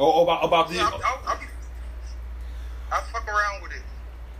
Oh, about about the. Yeah, I'll, I'll, I'll, I'll fuck around with it.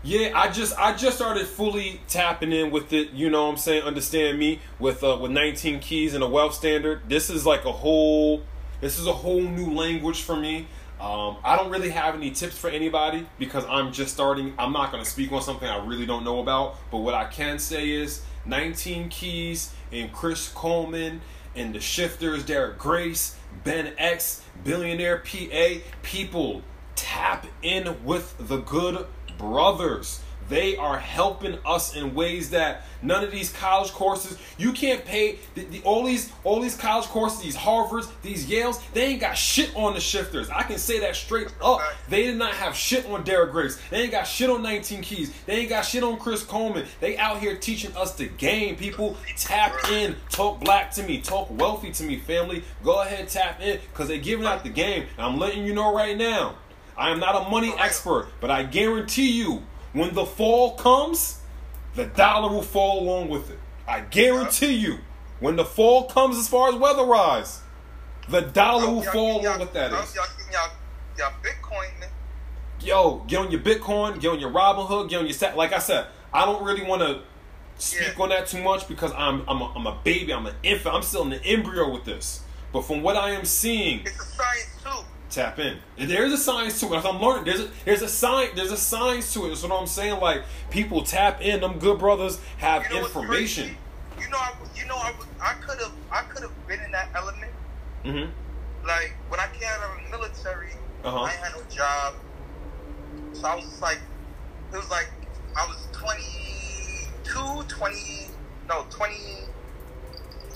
Yeah, I just I just started fully tapping in with it. You know what I'm saying? Understand me with uh, with 19 keys and a wealth standard. This is like a whole this is a whole new language for me. Um, I don't really have any tips for anybody because I'm just starting. I'm not going to speak on something I really don't know about. But what I can say is 19 keys and Chris Coleman and the Shifters, Derek Grace, Ben X, Billionaire PA. People tap in with the good brothers. They are helping us in ways that none of these college courses you can't pay the, the, all these all these college courses these harvards these yales they ain't got shit on the shifters. I can say that straight up. They did not have shit on derek grace they ain't got shit on 19 keys. They ain't got shit on chris coleman. They out here teaching us the game people. Tap in. Talk black to me. Talk wealthy to me family. Go ahead tap in because they giving out the game. And i'm letting you know right now I am not a money expert, but I guarantee you, when the fall comes, the dollar will fall along with it. I guarantee you, when the fall comes as far as weather-wise, the dollar will fall along with that is. Y'all Bitcoin, man. Yo, get on your Bitcoin, get on your Robinhood, get on your set. Like I said, I don't really want to speak Yeah. on that too much because I'm I'm a, I'm a baby, I'm an infant, I'm still in the embryo with this. But from what I am seeing, It's a science too. Tap in. And There is a science to it. I'm learning, there's a, there's a science. There's a science to it. That's what I'm saying. Like people tap in. Them good brothers have You know information. You know, I, you know, I was, I could have, I could have been in that element. Mm-hmm. Like when I came out of the military, Uh-huh. I had no job, so I was just like, it was like I was 22, 20, no, 20,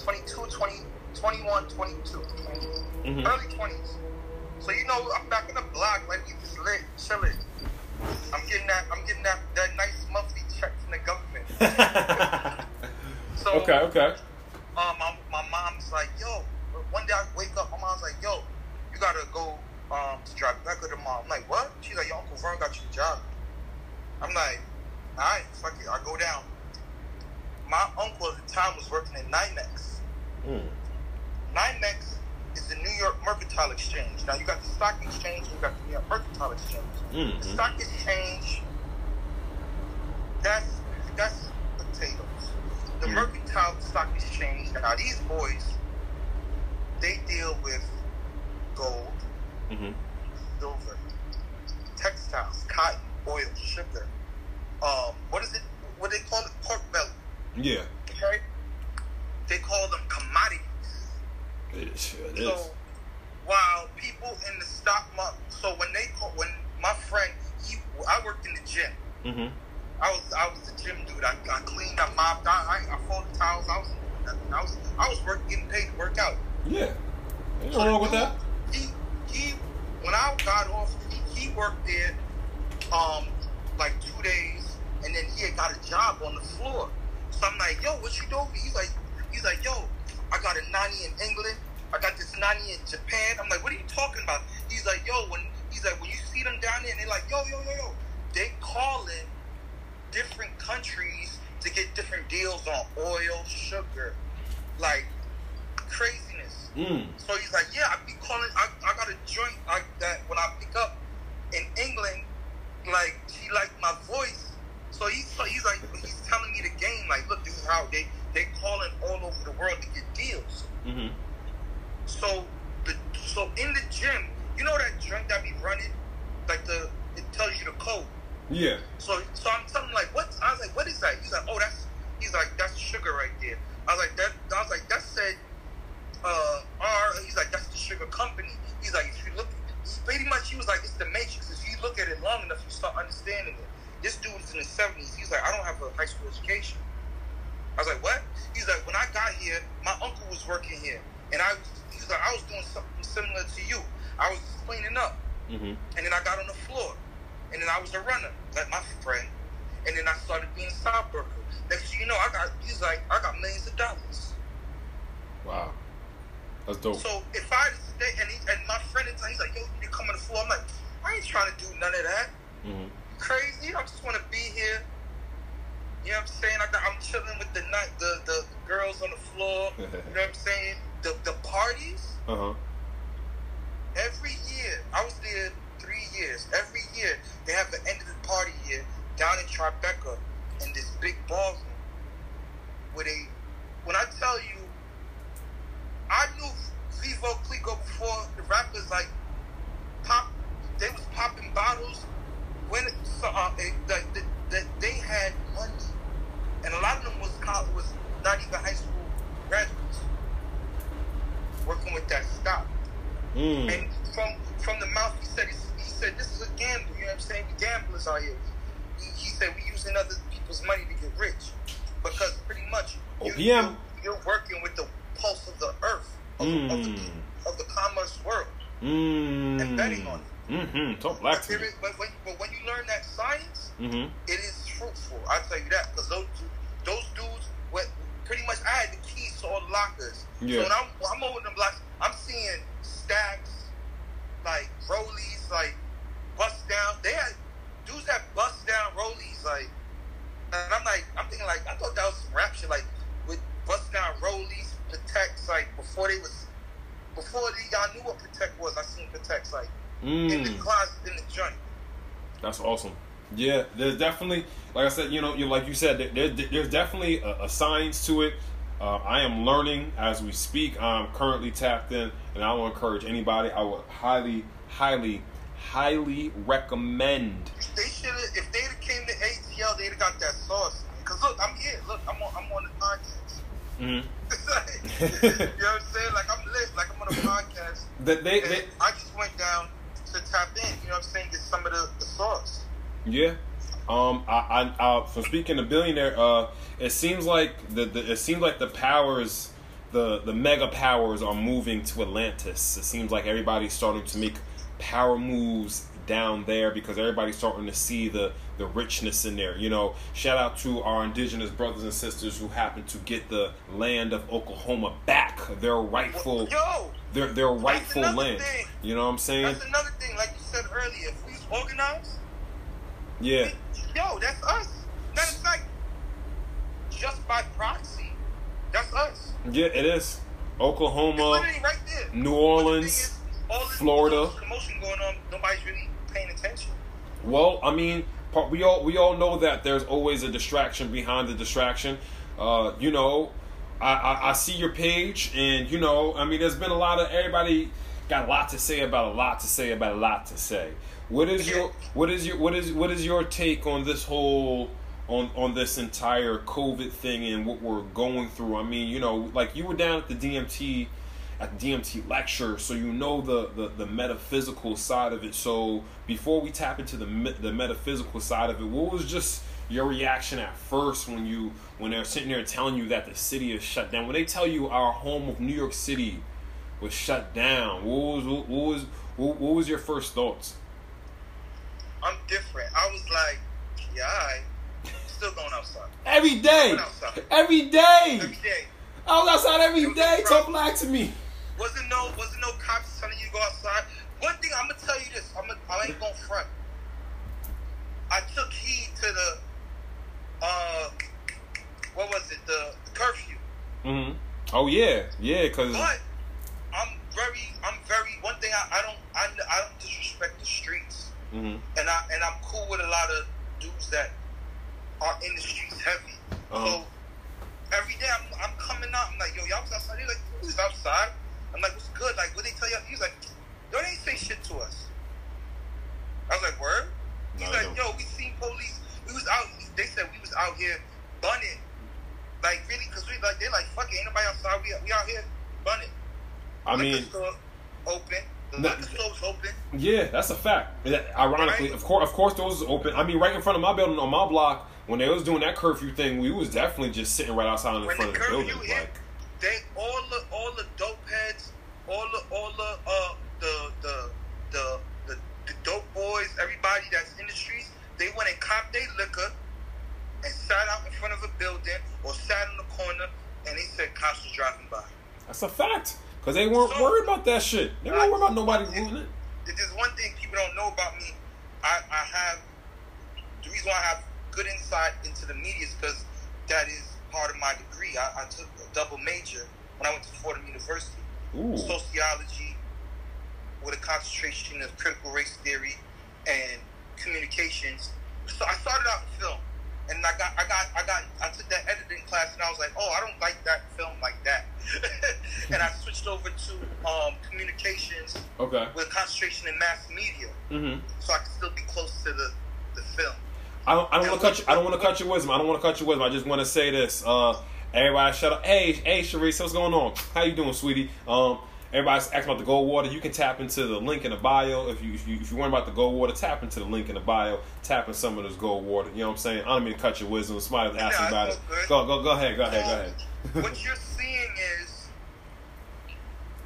22, 20, 21, 22, Mhm. early 20s. So you know, I'm back in the block, like we just lit, chilling. I'm getting that, I'm getting that, that nice monthly check from the government. So okay. Okay. um, my, my mom's like, yo, one day I wake up, my mom's like, yo, you gotta go um, to drive back with the mom. I'm like, what? She's like, your Uncle Vern got you a job. I'm like, all right, fuck it, I go down. My uncle at the time was working at NYMEX. Mm. NYMEX is the New York Mercantile Exchange. Now you got the stock exchange, and you got the New York Mercantile Exchange. The Mhm. stock exchange, that's that's potatoes. The Mm. Mercantile Stock Exchange. Now these boys, they deal with gold, Mm-hmm. silver, textiles, cotton, oil, sugar. Um, what is it? What do they call it? Pork belly. Yeah. Okay. They call them commodities. It is. It So is. while people in the stock market, so when they call, when my friend, he, I worked in the gym. Mm-hmm. I was I was the gym dude. I, I cleaned, I mopped, I, I, I folded towels. I was doing nothing. I was I was working, getting paid to work out. Yeah. Ain't So wrong with dude, that. He he when I got off, he, he worked there um like two days, and then he had got a job on the floor. So I'm like, yo, what you doing? He's like, he's like, yo, I got a nanny in England. I got this nanny in Japan. I'm like, what are you talking about? He's like, yo, when he's like, when you see them down there, and they're like, yo, yo, yo, yo, they calling different countries to get different deals on oil, sugar, like craziness. Mm. So he's like, yeah, I be calling. I, I got a joint like that when I pick up in England. Like she liked my voice, so he's so he's like he's telling me the game. Like, look, this is how they they calling all over the world to get. Mm-hmm. So the so in the gym, you know that drink that be running, like the it tells you the code. Yeah. Definitely, like I said, you know, you like you said, there, there- there's definitely a, a science to it. Uh, I am learning as we speak. I'm currently tapped in, and I will encourage anybody. I would highly, highly, highly recommend. If They should have. If they'd have came to ATL, they'd have got that sauce. Cause look, I'm here. Look, I'm on. I'm on the podcast. Mm-hmm. you know what I'm saying? Like I'm lit. Like I'm on a podcast. That they, they, I just went down to tap in. You know what I'm saying? Get some of the, the sauce. Yeah. Um. I. I. Uh, from speaking to billionaire, uh, it seems like the, the. It seems like the powers, the the mega powers are moving to Atlantis. It seems like everybody's starting to make power moves down there because everybody's starting to see the the richness in there. You know, shout out to our indigenous brothers and sisters who happen to get the land of Oklahoma back, their rightful, Yo, their their rightful land. thing. You know what I'm saying? that's another thing. Like you said earlier, if we organize, Yeah. Yo, that's us. Of fact, just by proxy, that's us. Yeah, it is. Oklahoma. right there. New Orleans, is, Florida. commotion going on. Nobody's really paying attention. Well, I mean, we all we all know that there's always a distraction behind the distraction. Uh, you know, I, I I see your page, and you know, I mean, there's been a lot of everybody got a lot to say about a lot to say about a lot to say. What is your what is your what is what is your take on this whole on on this entire COVID thing and what we're going through? I mean, you know, like you were down at the DMT at the DMT lecture, so you know the, the, the metaphysical side of it. So before we tap into the the metaphysical side of it, what was just your reaction at first when you when they're sitting there telling you that the city is shut down? When they tell you our home of New York City was shut down, what was what was what, what was your first thoughts? I'm different. I was like, yeah, I still going outside Every day. Outside. Every day. Every day. I was outside every was day. problem. black to me. Wasn't no wasn't no cops telling you to go outside. One thing I'm gonna tell you this. I'm I ain't gonna front. I took heed to the uh what was it the, the curfew. hmm Oh yeah, yeah, cause But I'm very I'm very one thing I, I don't I, I don't disrespect the streets. Hmm and I and I'm cool with a lot of dudes that are in the streets heavy. Uh-huh. So every day I'm, I'm coming out. I'm like, yo, y'all was outside. They're like, who's outside? I'm like, what's good? Like, what they tell you? He's like, yo, they ain't say shit to us. I was like, word. He's No, like, they yo, we seen police. We was out. They said we was out here bunning. Like really, cause we like they're like, fuck it, ain't nobody outside. We we out here bunning. I mean, store open. The store's open. Yeah, that's a fact. Ironically, Right. of course, of course, those is open. I mean, right in front of my building on my block, when they was doing that curfew thing, we was definitely just sitting right outside in when front the of the building. hit, Like, they all the all the dope heads, all the all the uh the the the the, the dope boys, everybody that's in the streets, they went and copped their liquor and sat out in front of a building or sat in the corner and they said cops was driving by. that's a fact. Because they weren't So- worried about that shit. They weren't worried about nobody ruining it. If there's one thing people don't know about me, I, I have the reason why I have good insight into the media is because that is part of my degree. I, I took a double major when I went to Fordham University. Ooh. sociology with a concentration of critical race theory and communications so I started out in film, and I got I got I got I took that editing class, and I was like, oh, I don't like that film like that, and I switched over to um, communications Okay. with concentration in mass media, Mm-hmm. so I can still be close to the the film. I don't. I don't want to cut. You, I don't want to cut your wisdom. I don't want to cut your wisdom. I just want to say this. Uh, everybody, shut up. Hey, hey, Sharice, what's going on? How you doing, sweetie? Um, everybody's asking about the gold water. You can tap into the link in the bio if you if you if you want about the gold water. Tap into the link in the bio. Tap in some of this gold water. You know what I'm saying? I don't mean to cut your wisdom. Somebody's asking Nah, about it. good. Go go go ahead. Go ahead. Go ahead. what you're seeing is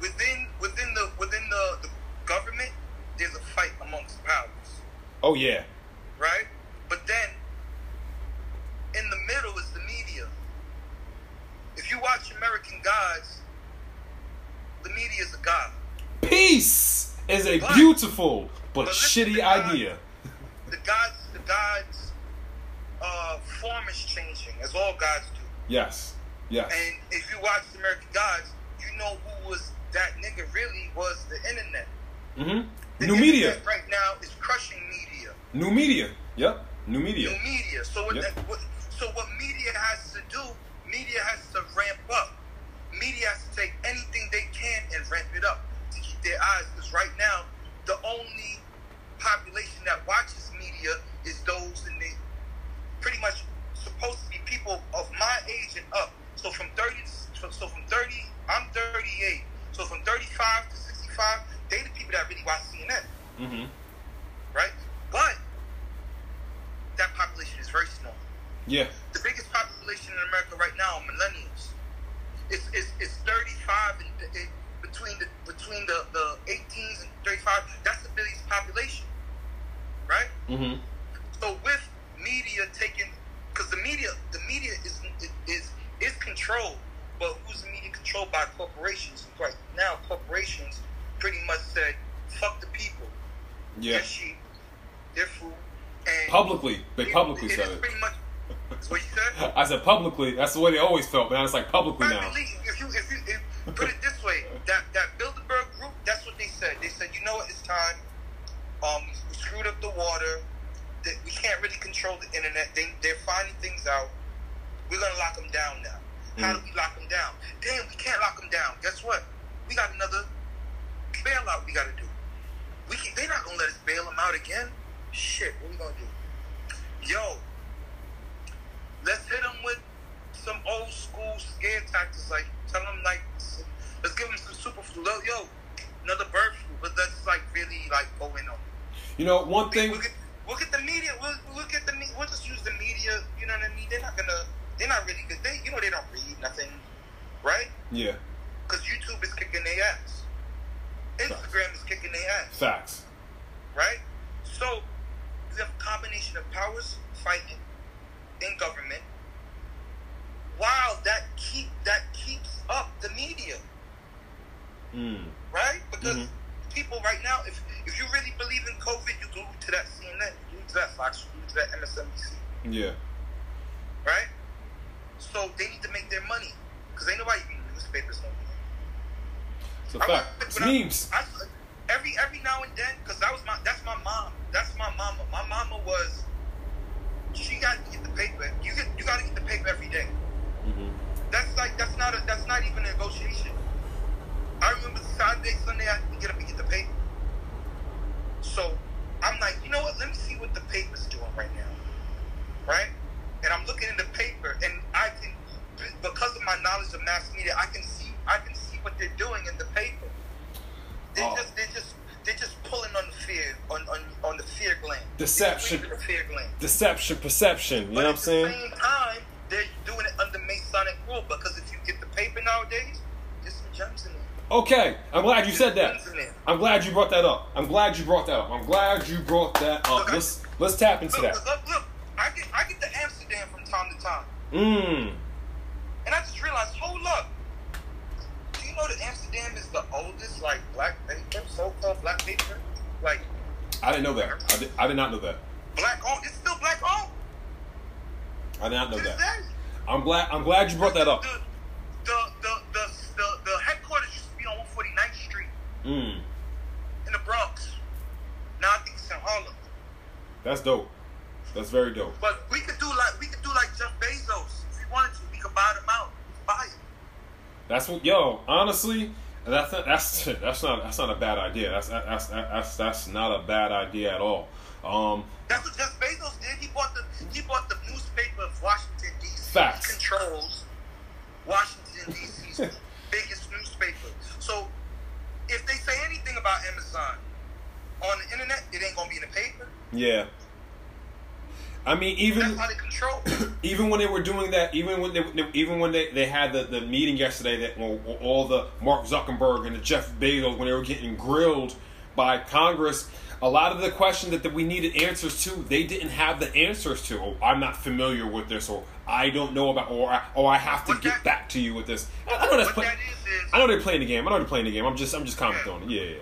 within within the within the, the government, there's a fight amongst powers, oh yeah. right? But then in the middle is the media. If you watch American Gods, the media is a god. Peace is a But- beautiful but but shitty God. idea. The gods, the gods' uh, form is changing, as all gods do. Yes. Yes. And if you watch American Gods, you know who was that nigga really was the internet. Mm-hmm. The New media. right now is crushing media. New media. Yep. New media. New media. So what, Yep. that, what so what media has to do, media has to ramp up. Media has to take anything they can and ramp it up to keep their eyes. Because right now, the only population that watches media is those in the pretty much supposed to be people of my age and up. So from 30, so from 30, I'm 38. So from 35 to 65, they the people that really watch CNN, Mm-hmm. right? But that population is very small. Yeah. The biggest population in America right now are millennials. It's, it's, it's 35 and it, between the between the, the 18s and 35. That's the biggest population, right? Mm-hmm. So with media taking, because the media, the media is is is controlled, but who's the media controlled by corporations? Right now, corporations pretty much said, "Fuck the people, Yeah. their sheep, their food." And Publicly. They publicly it said it. Pretty much. That's what you said. I said publicly. That's the way they always felt, man. It's like publicly I now. believe if you if you if, put it this way, that that Bilderberg group, that's what they said. They said, you know what, it's time. Um, we screwed up the water. That we can't really control the internet. They they're finding things out. We're gonna lock them down now. How do we lock them down? Damn, we can't lock them down. Guess what? We got another bailout we gotta do. We can, they're not gonna let us bail them out again. Shit, what we gonna do? Yo, let's hit them with some old school scare tactics. Like tell them like, let's give them some super flu. Yo, another bird flu, but let's like really like go in on. You know, one thing. We'll get, we'll get the media. We'll, we'll get the We'll just use the media. You know what I mean? They're not gonna. They're not really good. They, you know, they don't read nothing, right? Yeah. Because YouTube is kicking their ass. Instagram is kicking their ass, Facts. right? So we have a combination of powers fighting in government, while that keep that keeps up the media, Mm. right? Because Mhm. people right now, if if you really believe in COVID, you go to that CNN, you go to that Fox, you go to that MSNBC, Yeah. right? So they need to make their money because ain't nobody reading newspapers no more. It's a I fact. went- It's when I- memes. I, every every now and then, because that was my that's my mom. That's my mama. My mama was she got to get the paper. You get you got to get the paper every day. Mm-hmm. That's like that's not a that's not even a negotiation. I remember Saturday, Sunday I had to get up and get the paper. So I'm like, you know what? Let me see what the paper's doing right now, right? And I'm looking in the paper, and I can, because of my knowledge of mass media, I can see I can see what they're doing in the paper. They're Oh. just they're just they're just pulling on the fear on on, on the fear gland. Deception. The fear gland. Deception, perception. You But know what I'm saying? at the same time, they're doing it under Masonic rule because if you get the paper nowadays, there's some gems in it. Okay, I'm glad you said that. Gems in it. I'm glad you brought that up. I'm glad you brought that up. I'm glad you brought that up. Look, Let's let's tap into Look, that. look, look, I get I get to Amsterdam from time to time, Mmm. and I just realized, hold up. Do you know that Amsterdam is the oldest like black so-called black paper, like I didn't know that. I did, I did not know that. black owned? It's still black owned I did not know this that. I'm glad. I'm glad you brought that up. The the the the, the, the headquarters used to be on 149th Street Mmm. in the Bronx. Now I think it's in Harlem. That's dope. That's very dope. But we could do like we could do like Jeff Bezos if we wanted to. We could buy them out, buy it. That's what, yo. Honestly, that's not, that's that's not that's not a bad idea. That's that's that's that's not a bad idea at all. Um, That's what Jeff Bezos did. He bought the he bought the newspaper of Washington D.C. Facts. He controls Washington D.C.'s biggest newspaper. So if they say anything about Amazon on the internet, it ain't gonna be in the paper. yeah. I mean, even That's how they control. even when they were doing that, even when they, even when they, they had the, the meeting yesterday that well, all the Mark Zuckerberg and the Jeff Bezos when they were getting grilled by Congress, a lot of the questions that, that we needed answers to, they didn't have the answers to. Oh, I'm not familiar with this, or I don't know about, or I, or I have to What get that- back to you with this. I, I know that's play, that is is I know they're playing the game. I know they're playing the game. I'm just I'm just commenting Yeah. on it. Yeah, yeah.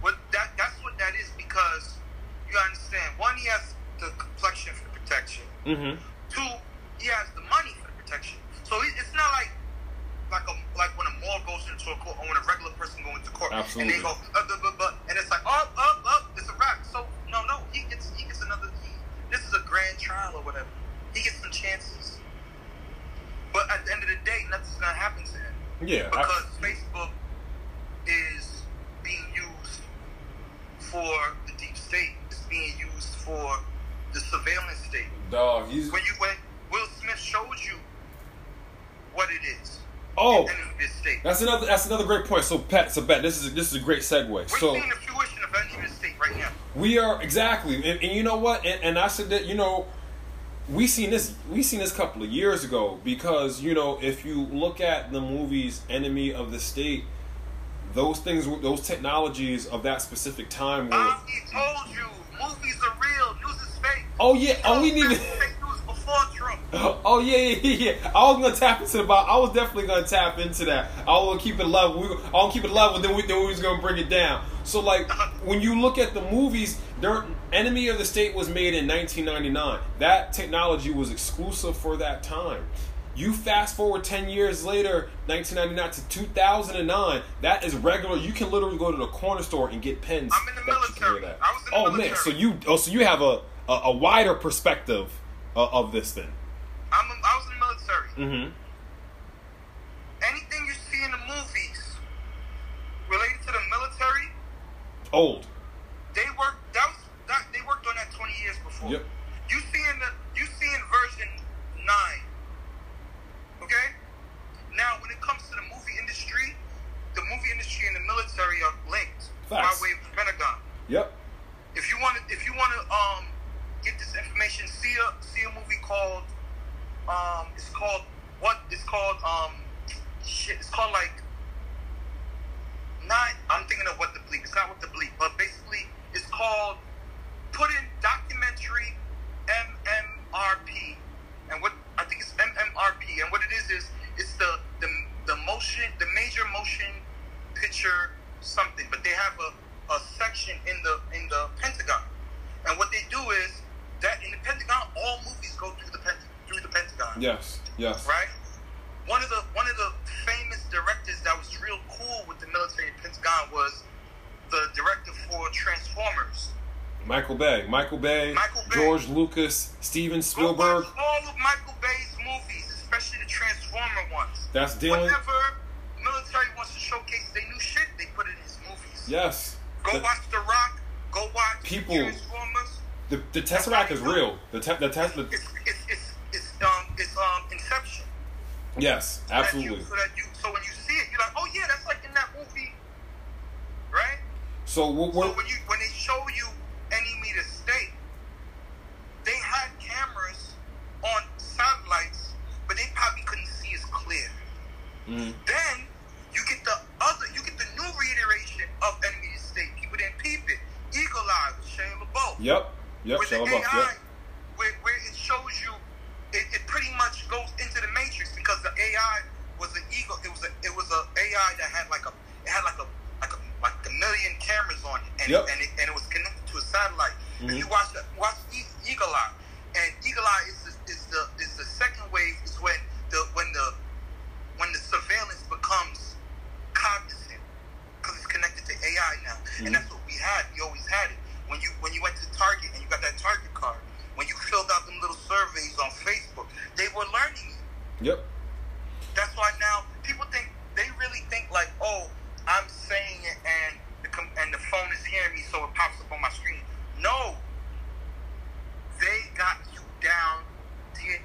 what that that's what that is because you understand. One, he has the complexion for the protection. Mm-hmm. Two, he has the money for the protection. So it's not like like a like when a mall goes into a court or when a regular person goes into court Absolutely. and they go uh, blah, blah, blah, and it's like up up up it's a wrap. So no no he gets he gets another he, this is a grand trial or whatever. He gets some chances. But at the end of the day, nothing's gonna happen to him Yeah. I- because Facebook is being used for the deep state. It's being used for the surveillance state. dog, he's When you when Will Smith showed you what it is. oh. This state. That's another. That's another great point. So, Pat, so Bet, this is this is a great segue. We're So, seeing the fruition of this state right now. We are exactly, and, and you know what? And, and I said that you know, we seen this. We seen this a couple of years ago because you know, if you look at the movies "Enemy of the State," those things, those technologies of that specific time were. Bobby told you, movies are real, news is fake. Oh yeah. Oh, we need Fake to. news before Trump. Oh yeah, yeah, yeah, yeah. I was gonna tap into the. I was definitely gonna tap into that. I was keep it level. We, I will keep it level. Then we, then we was gonna bring it down. So like, when you look at the movies, their Enemy of the State was made in 1999. That technology was exclusive for that time. You fast forward 10 years later, 1999 to 2009. That is regular. You can literally go to the corner store and get pens. I'm in the that you can military. that. I was in the oh man, so you oh so you have a a, a wider perspective uh, of this then. I'm a, I was in the military. Mm-hmm. Anything you see in the movies related to the military, Old. they worked. That was that they worked on that 20 years before. Yep. You see in the you see in version nine. Okay. Now, when it comes to the movie industry, the movie industry and the military are linked Facts. by way of the Pentagon. Yep. If you want to, if you want to um get this information, see a see a movie called um it's called what it's called um shit it's called like not I'm thinking of what the bleep it's not what the bleep but basically it's called put in documentary MMRP and what I think it's MMRP and what it is is it's the the the motion the major motion picture something but they have a a section in the in the Pentagon, and what they do is that in the Pentagon, all movies go through the Pent- through the Pentagon, Yes. Yes. right? One of the one of the famous directors that was real cool with the military Pentagon was the director for Transformers. Michael Bay. Michael Bay. Michael Bay. George Lucas. Steven Spielberg. all of Michael Bay's movies, especially the Transformer ones. That's dealing. Whenever military wants to showcase their new shit, they put it in his movies. Yes. Go The- watch The Rock. Go watch People- Transformers. The the Tesseract is real. The te- the Tesla. It's it's it's it's um it's um Inception. Yes. So that Absolutely. you- so that you so when you see it, you're like, oh yeah, that's like in that movie, right? So what? So when you when they show you Enemy to State, they had cameras on satellites, but they probably couldn't see as clear. Mhm. Then you get the other, you get the new reiteration of Enemy to State. People didn't peep it. Eagle Eye with Shane LaBeouf. Yep. Yep. with the Shia AI. Yep. where, where it shows you, it, it pretty much goes into the matrix because the AI was an eagle. It was a it was a AI that had like a it had like a like a like a million cameras on it, and Yep. and, it, and it was connected to a satellite. Mhm. If you watch the, watch Eagle Eye, and Eagle Eye is Mm-hmm. And that's what we had. We always had it. When you when you went to Target and you got that Target card, when you filled out them little surveys on Facebook, they were learning you. Yep. That's why now people think they really think like, oh, I'm saying it and the com- and the phone is hearing me, so it pops up on my screen. No, they got you down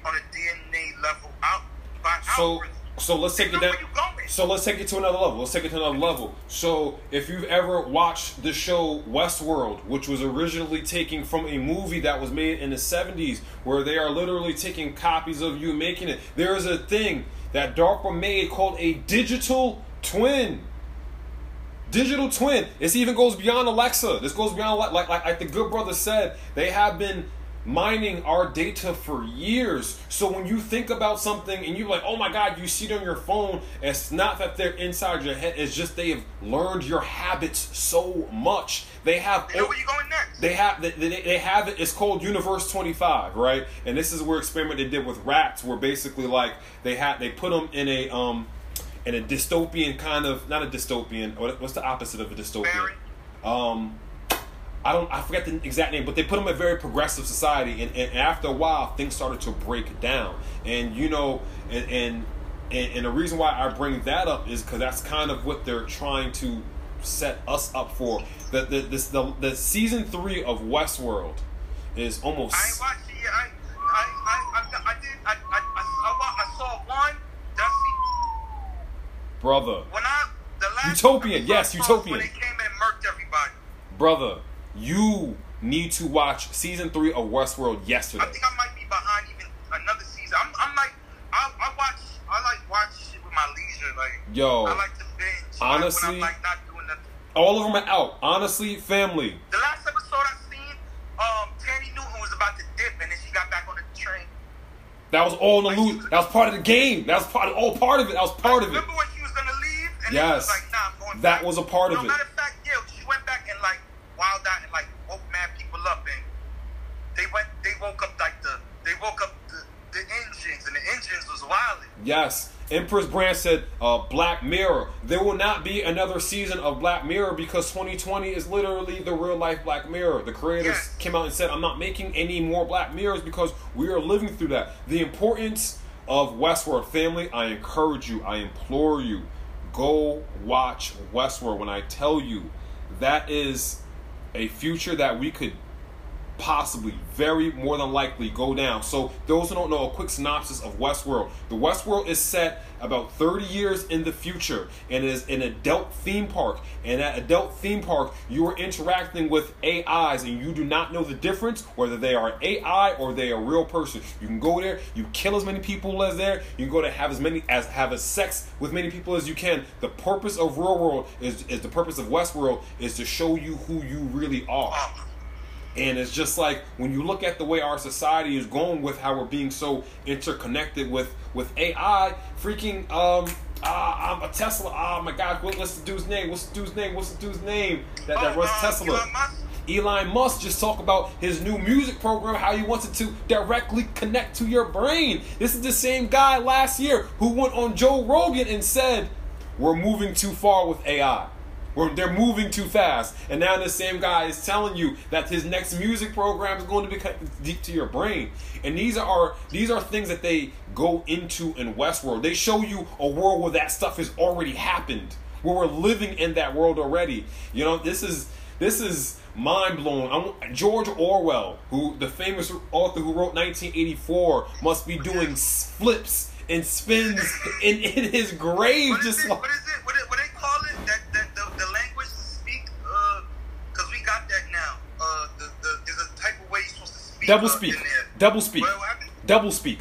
on a DNA level out by so, algorithm. So let's take it down to another level. Let's take it to another level. So if you've ever watched the show Westworld, which was originally taken from a movie that was made in the 70s, where they are literally taking copies of you making it, there is a thing that DARPA made called a digital twin. Digital twin. This even goes beyond Alexa. This goes beyond like like, like the good brother said. They have been mining our data for years. So when you think about something and you're like, oh my god, you see it on your phone, it's not that they're inside your head. It's just they have learned your habits so much. They have They know where you going next. they have they, they they have it. It's called Universe Twenty Five, right? And this is where experiment they did with rats, where basically like they had they put them in a um in a dystopian kind of not a dystopian. what- What's the opposite of a dystopian? Barry? Um, I don't I forget the exact name, but they put them in a very progressive society, and, and after a while things started to break down. And you know, and and and, and the reason why I bring that up is because that's kind of what they're trying to set us up for. The the this the, the season three of Westworld is almost I watched it yet. I, I, I, I, I did. I, I, I, I, saw one. Dusty. brother, When I the last Utopian, yes, Utopian. When they came and murked everybody. brother. You need to watch season three of Westworld yesterday. I think I might be behind even another season. I'm, I'm like, I, I watch. I like watch shit with my leisure. Like, Yo, I like to binge. like, honestly- when I'm like not doing nothing. All of them are out. Honestly, family. The last episode I seen, um, Thandie Newton was about to dip, and then she got back on the train. That was all in the loot. That was part of the game. That was part of, all part of it. That was part of it. Remember when she was gonna leave? And Yes. was like, nah, I'm going That back. was a part no, of it. matter of fact, yeah, she went back and like wild out and like woke mad people up, and they went, they woke up like woke up the, the engines, and the engines was wilding. Yes. Empress Brand said, uh, Black Mirror. There will not be another season of Black Mirror because 2020 is literally the real life Black Mirror. The creators Yes. came out and said, I'm not making any more Black Mirrors because we are living through that. The importance of Westworld. Family, I encourage you, I implore you, go watch Westworld. When I tell you that is a future that we could possibly, very more than likely go down. So, those who don't know, a quick synopsis of Westworld. The Westworld is set about 30 years in the future and is an adult theme park. And at adult theme park, you are interacting with AIs and you do not know the difference whether they are AI or they are real person. You can go there, you kill as many people as there, you can go to have as many as have a sex with many people as you can. The purpose of real world is, is the purpose of Westworld is to show you who you really are. And it's just like when you look at the way our society is going with how we're being so interconnected with with AI, freaking um ah, I'm a Tesla. Oh my God, what, what's the dude's name? What's the dude's name? What's the dude's name that, that oh, runs uh, Tesla? Elon Musk? Elon Musk just talked about his new music program, how he wants it to directly connect to your brain. This is the same guy last year who went on Joe Rogan and said, We're moving too far with AI. We're, they're moving too fast. And now the same guy is telling you that his next music program is going to be deep to your brain. And these are these are things that they go into in Westworld. They show you a world where that stuff has already happened. Where we're living in that world already. You know, this is this is mind blowing. I'm, George Orwell, who the famous author who wrote 1984, must be doing flips and spins in, in his grave, What is just it? like What is it? What, what they call it? That the, language to speak? Because we got that now. Uh, the, the, there's a type of way you're supposed to speak. double uh, speak, double speak, happened? double speak.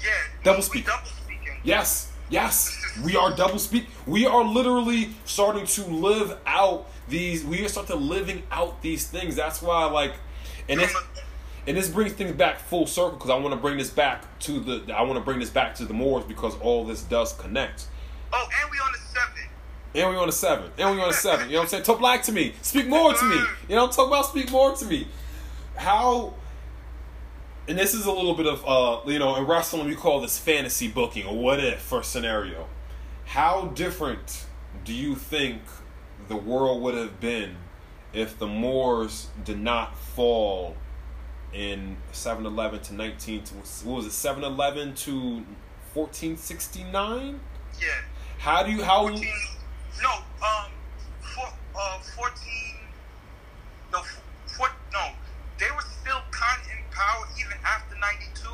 Yeah. Double speak. Double speaking. Yes, yes, we are double speak. We are literally starting to live out these. We are starting to living out these things. That's why, like, and this and this brings things back full circle because I want to bring this back to the. I want to bring this back to the Moors because all this does connect. Oh, and we on the seven. And we on the seven. And we on the seven. You know what I'm saying? Talk black to me. Speak more to me. You know, talk about speak more to me. How and this is a little bit of uh you know, in wrestling we call this fantasy booking or what if for scenario. How different do you think the world would have been if the Moors did not fall in 711 to 19 to what was it 711 to 1469? Yeah. How do you how 14, no, um, four, uh, 14, no, four, no, they were still kind of in power even after 92.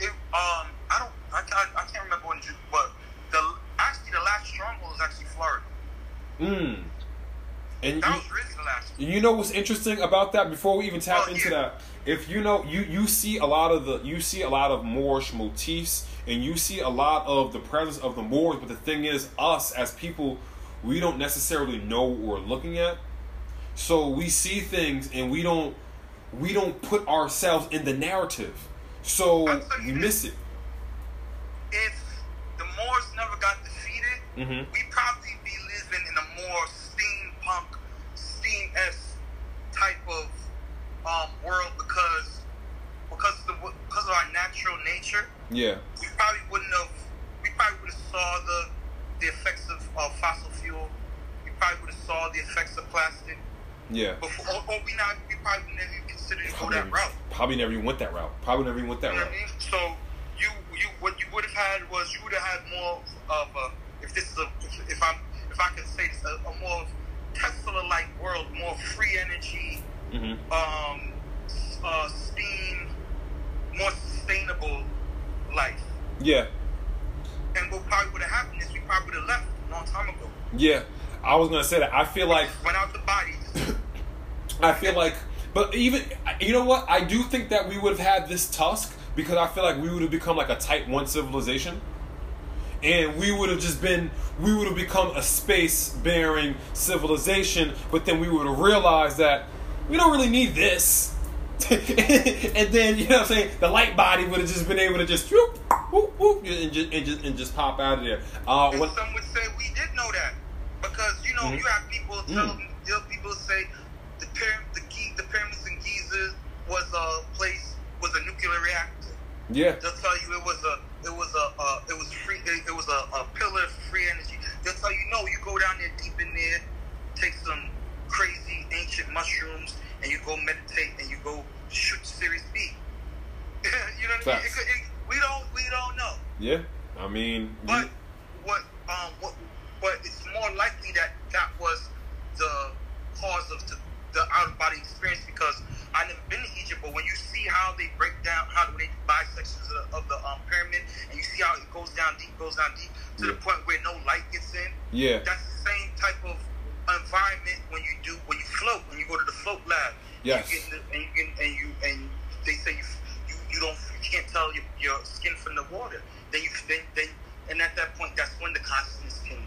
It, um, I don't, I, I, I can't remember when, but the, actually the last stronghold is actually Florida. Mm. And that you, really You know what's interesting about that? Before we even tap oh, into yeah. that, if you know you you see a lot of the you see a lot of Moorish motifs and you see a lot of the presence of the Moors, but the thing is, us as people we don't necessarily know what we're looking at. So we see things, and we don't we don't put ourselves in the narrative. So you we miss it. If the Moors never got defeated, Mhm. we'd probably be living in a more steampunk, steam s type of um, world because because the because of our natural nature. Yeah, we probably wouldn't have we probably would have saw the the effects of uh, fossil fuel. We probably would have saw the effects of plastic. yeah. Before, or, or we not we probably never even considered to go Probably that route. probably never even went that route. Probably never even went that You route. I mean? So you you what you would have had was you would have had more of a if this is a if, if I'm if I can say this a, a more Tesla like world, more free energy, hmm um, uh, steam, more sustainable life. Yeah, And what probably would have happened is we probably would have left a long time ago. yeah. I was gonna say that. I feel like Went out the bodies. I feel like, but even you know what? I do think that we would have had this tusk because I feel like we would have become like a Type One civilization, and we would have just been we would have become a space bearing civilization. But then we would have realized that we don't really need this. and then you know what I'm saying the light body would have just been able to just whoop, whoop, whoop, and just and just and just pop out of there. Uh, And when, some would say we did know that because you know Mhm. you have people tell Mm. you know, people say the pyramid, the, Gi- the pyramids in Giza was a place was a nuclear reactor. yeah, They'll tell you it was a it was a uh, it was free it, it was a, a pillar of free energy. They'll tell you no, you go down there deep in there, take some crazy ancient mushrooms, and you go meditate and you go shoot Sirius B. you know what I mean? It, it, we don't we don't know. yeah. I mean, But what um what but it's more likely that that was the cause of the, the out of body experience because I've never been to Egypt, but when you see how they break down how they bisections of, the- of the um, pyramid and you see how it goes down deep, goes down deep to the point where no light gets in, yeah, that's the same type of environment when you do when you float when you go to the float lab. Yes. You get in the, and you get, and you and they say you you, you don't you can't tell your, your skin from the water. Then you then then and at that point that's when the consciousness can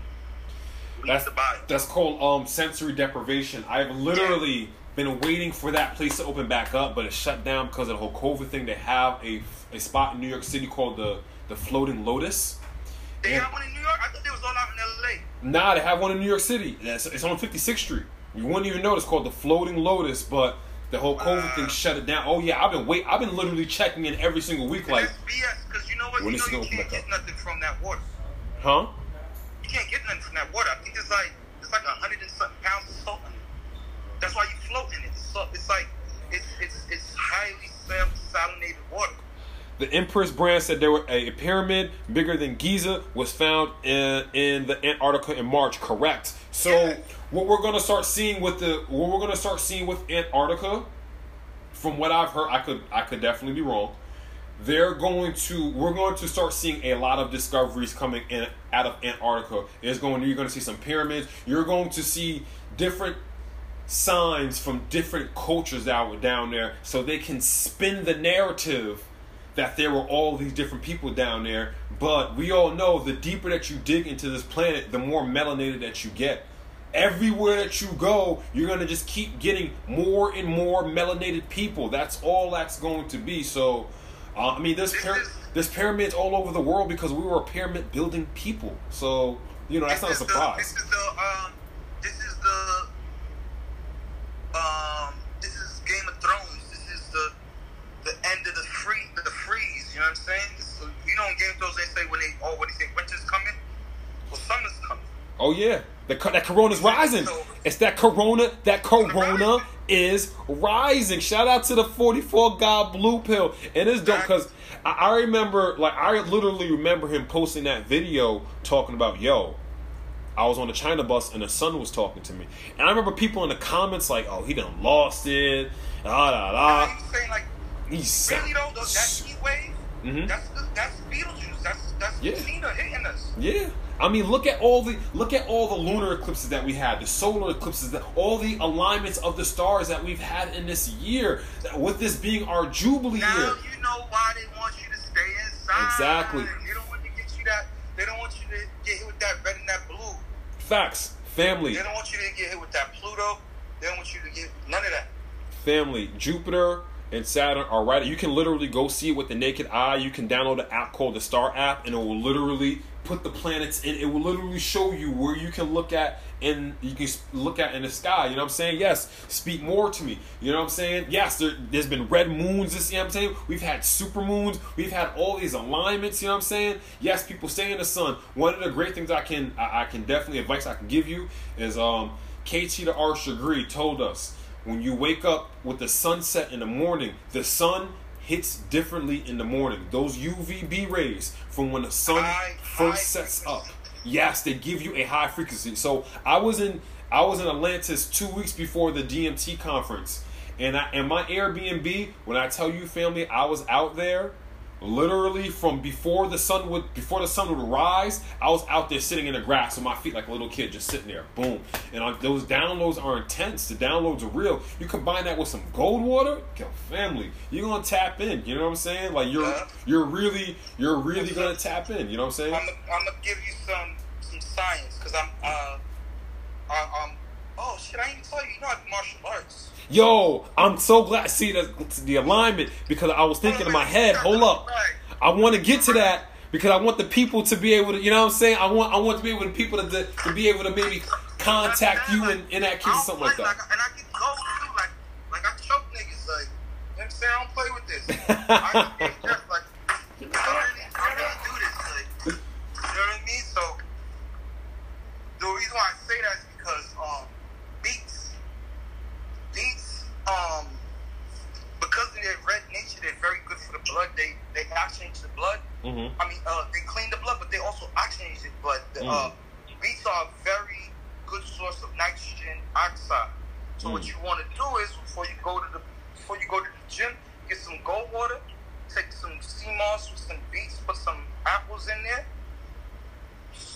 That's the body. that's called um sensory deprivation. I've literally been waiting for that place to open back up, but it's shut down because of the whole COVID thing. They have a, a spot in New York City called the the Floating Lotus. They Yeah. have one in New York. I thought they was all out in L.A. Nah, they have one in New York City. It's, it's on 56th Street. You wouldn't even know it's called the Floating Lotus, but the whole COVID Wow. thing shut it down. Oh yeah, I've been wait. I've been literally checking in every single week. Like, BS because you know what? When You know you can't get nothing from that water. huh? Can't get nothing from that water. I think it's like it's like a hundred and something pounds of salt in it. That's why you float in it. It's, it's like it's it's it's highly sal- salinated water. The Empress brand said there were a pyramid bigger than Giza was found in, in the Antarctica in March. Correct. So Yeah. what we're gonna start seeing with the what we're gonna start seeing with Antarctica, from what I've heard, I could I could definitely be wrong. They're going to we're going to start seeing a lot of discoveries coming in out of Antarctica. It's going you're going to see some pyramids. You're going to see different signs from different cultures that were down there so they can spin the narrative that there were all these different people down there but we all know the deeper that you dig into this planet the more melanated that you get everywhere that you go you're going to just keep getting more and more melanated people that's all that's going to be so uh, i mean there's This there's pyramids all over the world because we were a pyramid building people so you know that's not a is the- surprise This is the um, this is the um, this is Game of Thrones. This is the the end of the free the freeze. You know what I'm saying? You know, in Game of Thrones they say when they oh what do you say winter's coming, well summer's coming. Oh yeah, the that corona's rising. It's that corona. That corona is rising. Shout out to the 44 God Blue Pill. And it's dope because I, I remember, like, I literally remember him posting that video talking about, yo, I was on the China bus and the son was talking to me. And I remember people in the comments like, oh, he done lost it. Da da da. you saying like He's really though that heat wave, Mhm. that's that's Betelgeuse. That's that's Yeah. Tina hitting us. Yeah. I mean, look at all the look at all the lunar eclipses that we had, the solar eclipses, that all the alignments of the stars that we've had in this year. With this being our jubilee year. Now year, you know why they want you to stay inside. Exactly. They don't want to get you that. They don't want you to get hit with that red and that blue. facts, family, They don't want you to get hit with that Pluto. They don't want you to get none of that. family, Jupiter and Saturn are right. You can literally go see it with the naked eye. You can download an app called the Star app, and it will literally put the planets in. It will literally show you where you can look at and you can look at in the sky. You know what I'm saying? Yes, speak more to me. You know what I'm saying? Yes, there, there's been red moons. This, you what I'm saying? We've had super moons. We've had all these alignments. You know what I'm saying? Yes, people stay in the sun. One of the great things I can I, I can definitely advice I can give you is um KT the Degree told us when you wake up with the sunset in the morning, the sun hits differently in the morning. Those UVB rays from when the sun High- first high sets up. Yes, they give you a high frequency. So I was in I was in Atlantis two weeks before the DMT conference, and I and my Airbnb. When I tell you, family, I was out there literally from before the sun would before the sun would rise. I was out there sitting in the grass with my feet like a little kid, just sitting there. Boom. And I, those downloads are intense. The downloads are real. You combine that with some gold water, yo, family, you're gonna tap in. You know what I'm saying? Like you're you're really you're really gonna tap in. You know what I'm saying? I'm gonna I'm gonna give you some some science because I'm uh I, um oh shit I didn't tell you you know I do martial arts. Yo, I'm so glad. See the the alignment because I was thinking in my head. Hold up, I want to get to that because I want the people to be able to. You know what I'm saying? I want I want to be able to people to to be able to maybe contact you in, in that case or something like that. and I get cold too, like like I choke niggas like. You know what I'm saying? I don't play with this. I get just like I really, I really do this. Like, you know what I mean? So the reason why I say that is because um um because of their red nature, they're very good for the blood. They they oxygenate the blood. hmm I mean, uh, they clean the blood, but they also oxygenate it. But the, uh, beets are a very good source of nitrogen oxide. So what Mm. you want to do is before you go to the before you go to the gym, get some gold water, take some sea moss with some beets, put some apples in there.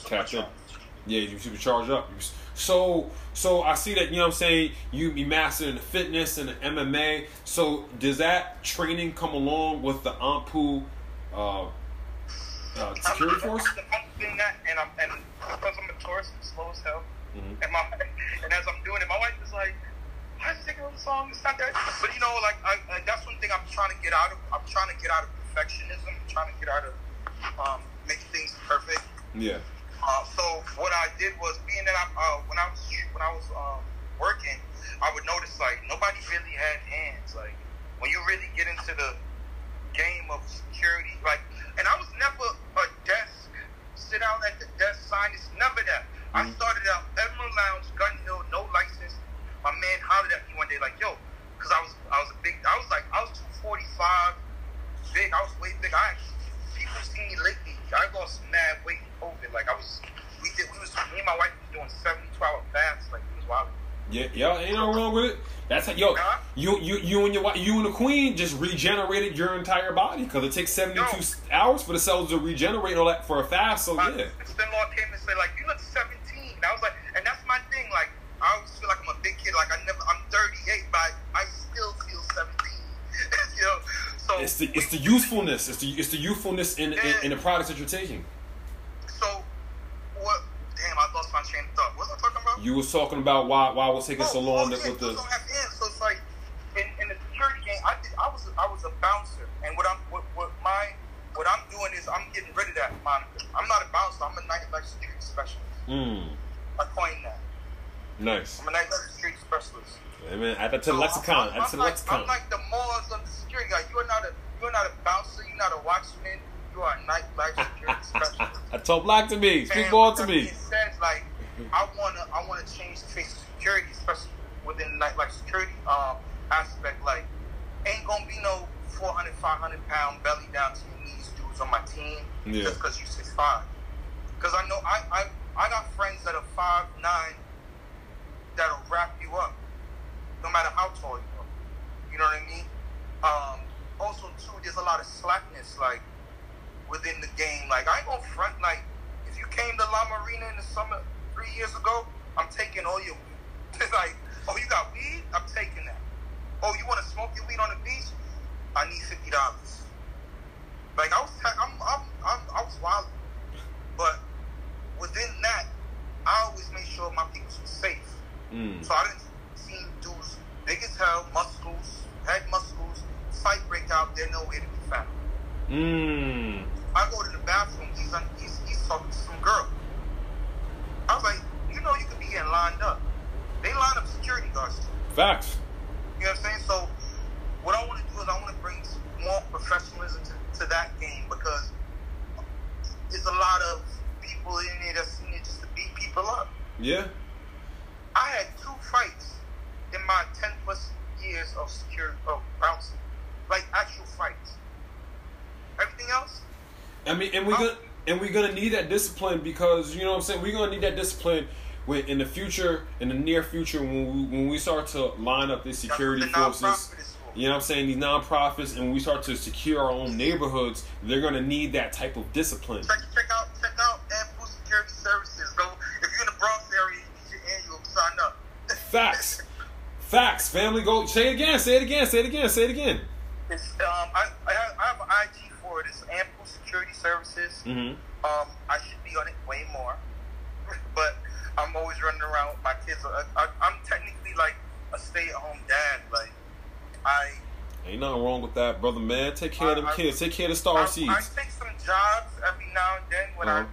Catch up. Yeah, you should be charged up. You So, so I see that you know what I'm saying. You be mastering the fitness and the MMA. So, does that training come along with the Ample uh, uh, security I'm, force? I'm doing that, and I'm and because I'm a Taurus, I'm slow as hell. Mhm. And my and as I'm doing it, my wife is like, "Why is taking on the song? It's not that." But you know, like I, I, that's one thing I'm trying to get out of. I'm trying to get out of perfectionism. I'm trying to get out of um, making things perfect. Yeah. Uh, so what I did was, being that I, uh, when I was when I was um, working, I would notice like nobody really had hands. Like when you really get into the game of security, like, and I was never a desk, sit down at the desk, sign this, never that. I Mhm. started out Emerald Lounge, Gun Hill, no license. My man hollered at me one day like, "Yo," because I was I was a big, I was like I was two forty five, big. I was way big. I people see me lately. I lost mad weight in COVID. Like I was, we did, we was me and my wife was doing 72 hour fasts. Like it was wild. Yeah, yeah, ain't no wrong with it. That's how, yo, Huh? you, you, you and your wife, you and the queen just regenerated your entire body because it takes seventy two hours for the cells to regenerate and all that for a fast. So My yeah, sister-in-law came and said like, "You look 17." And I was like, and that's my thing. Like I always feel like I'm a big kid. Like I never, I'm 38, but I still feel 17. you know, so it's the it's the youthfulness. It's the it's the youthfulness in, in in the products that you're taking. So what? Damn, I lost my train of thought. What was I talking about? You was talking about why why it was taking so Oh, long oh, yeah, with the. dudes don't have hands, so it's like in, in the security game, I did, I was I was a bouncer, and what I'm what, what my what I'm doing is I'm getting rid of that moniker. I'm not a bouncer. I'm a nightlife security specialist. Mm, I coined that. nice. I'm a nightlife security specialist. I mean, add that to the So lexicon. I'm, Add to I'm, the like, lexicon. I'm like the Moors of the security guy. You are not a you are not a bouncer. You're not a watchman. You are a nightlife security specialist. I told black to me. Speak ball to me. being said, like I wanna I wanna change the face of security, especially within the night like security um aspect. Like ain't gonna be no 400, 500 pound belly down to your knees dudes on my team Yeah. just because you six five. Because I know I, I I got friends that are five nine that'll wrap you up, no matter how tall you are. You know what I mean? Um, also too, there's a lot of slackness like within the game. Like I ain't gonna front like if you came to La Marina in the summer three years ago, I'm taking all your weed. Like, oh, you got weed? I'm taking that. Oh, you want to smoke your weed on the beach? I need fifty dollars. Like I was, I'm, I'm, I'm, I was wild, but within that, I always made sure my people were safe. Mm. So I didn't see dudes big as hell, muscles, head muscles, fight break out, they're nowhere to be found. Mm. I go to the bathroom, he's on, he's, he's talking to some girl. I was like, you know you could be getting lined up. They line up security guards. Facts. You know what I'm saying? So what I want to do is I want to bring more professionalism to, to that game because there's a lot of people in there that's in it just to beat people up. Yeah. I had two fights in my 10 plus years of security, of bouncing. Like actual fights. Everything else, I mean, and we gonna and we're gonna need that discipline because you know what I'm saying. We're gonna need that discipline when in the future, in the near future, when we when we start to line up these security the forces. nonprofit is for. You know what I'm saying? These nonprofits, and we start to secure our own neighborhoods. They're gonna need that type of discipline. Check, check out, check out and Ample Security Services. Go if you're in the Bronx area, you get your annual. Sign up. Facts. Facts. Family, go say it again. Say it again. Say it again. Say it again. It's um, I, I have, I have an IG for it. It's Ample Security Services. Mm-hmm. Um, I should be on it way more, but I'm always running around with my kids. I, I, I'm technically like a stay-at-home dad. Like I, Ain't nothing wrong with that, brother. Man, take care of them I- I- kids. Take care of the star I, seeds. I take some jobs every now and then when Uh-huh.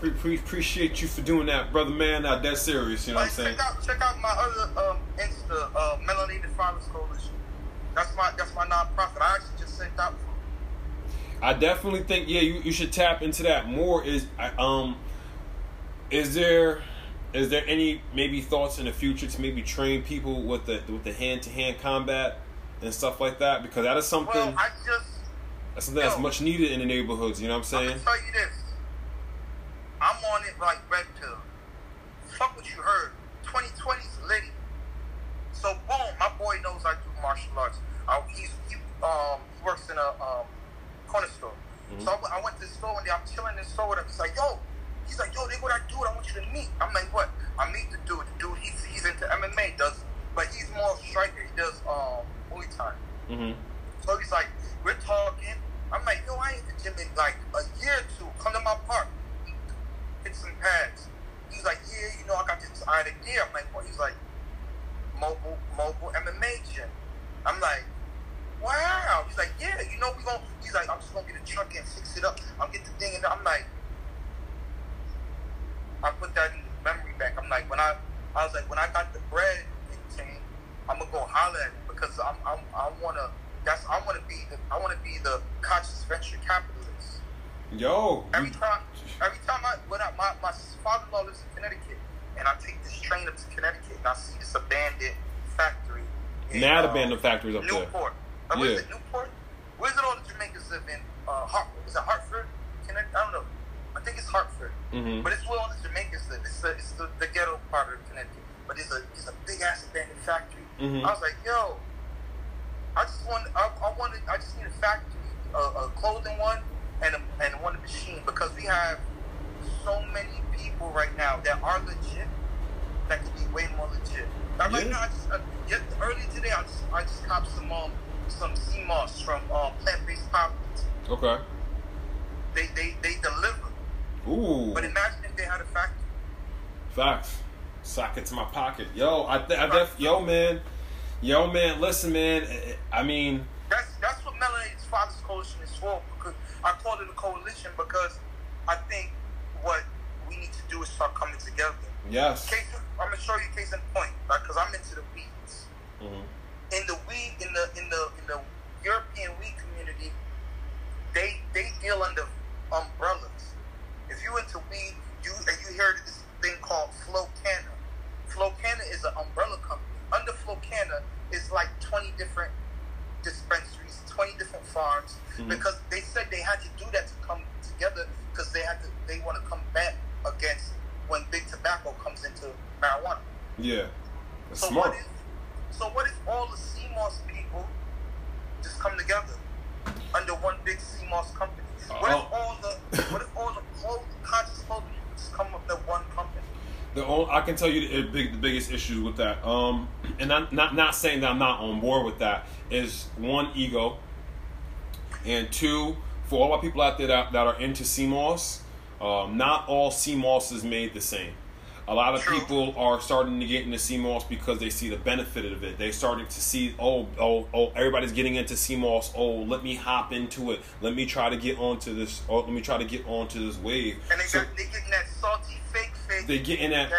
Pre- pre- appreciate you for doing that, brother, man. Not that serious, you know what I'm saying? check out, check out my other um, Insta, uh, Melanated Fathers Coalition. That's my, that's my nonprofit. I actually just sent out for. I definitely think yeah, you, you should tap into that more. Is um, is there is there any maybe thoughts in the future to maybe train people with the with the hand to hand combat and stuff like that? Because that is something Well, I just, that's something that's much needed in the neighborhoods. You know what I'm saying? gonna tell you this. I'm on it like red pill. Fuck what you heard. 2020's litty. So boom, my boy knows I do martial arts. I, he's he um he works in a um corner store. Mhm. So I, went- I went to the store one day. I'm chilling in the store with him. He's like, yo. He's like, yo, they what I do. I want you to meet. I'm like, what? I meet the dude. The dude, he's he's into MMA. Does but he's more of a striker. He does um Muay Thai. Mm-hmm. So he's like, we're talking. I'm like, yo, I ain't the gym in like a year or two. Come to my park. Hit some pads. He's like, yeah, you know, I got this idea. I'm like, what? He's like, mobile, mobile MMA gym. I'm like, wow. He's like, yeah, you know, we gonna. He's like, I'm just gonna get a truck and fix it up. I'll get the thing, and I'm like, I put that in the memory bank. I'm like, when I, I was like. Yo. Every time, every time I when I, my my father-in-law lives in Connecticut, and I take this train up to Connecticut, and I see this abandoned factory. in, Mad uh, abandoned factories up there. Newport. Uh, what is Yeah. it? Newport. Where's it all the Jamaicans live in? Uh, Hart, is it Hartford? Connecticut? I don't know. I think it's Hartford. hmm But it's where all the Jamaicans live. It's the, it's the, the ghetto part of Connecticut. But it's a it's a big ass abandoned factory. Mhm. I was like, yo, I just want I, I wanted I just need a factory, a, a clothing one, and and one machine because we have so many people right now that are legit that could be way more legit. Like right Yeah. now, I just uh, yet, earlier today I just I just copped some um some sea moss from um, plant based products. Okay. They they they deliver. Ooh. But imagine if they had a factory. Facts. Sock it to my pocket. Yo, I, th- I def- yo, man. Yo, man, listen, man. I mean, That's that's what Melanated Fathers Coalition is for. Because I called it a coalition because I think what we need to do is start coming together. yes. Case, I'm gonna show you case in point, right? Because I'm into the weeds. Mhm. In the weed, in the in the in the European weed community, they they deal under umbrellas. If you into weed, you and you heard this thing called Flocana. Flocana is an umbrella company. Under Flocana is like 20 different dispensaries, 20 different farms, Mhm. because they said they had to do that to come together because they had to they want to combat against when big tobacco comes into marijuana. Yeah. That's So smart. what if so what if all the sea moss people just come together under one big sea moss company? What if all the what if all the clothes, conscious people just come up to one company? The only, I can tell you the, big, the biggest issues with that, um, and I'm not not saying that I'm not on board with that. Is one ego, and two for all our people out there that, that are into sea moss, um, not all sea moss is made the same. A lot of True. people are starting to get into sea moss because they see the benefit of it. They're starting to see, oh, oh, oh, everybody's getting into sea moss. Oh, let me hop into it. Let me try to get onto this. Oh, let me try to get onto this wave. And they So got they getting that salty fake fake. they getting that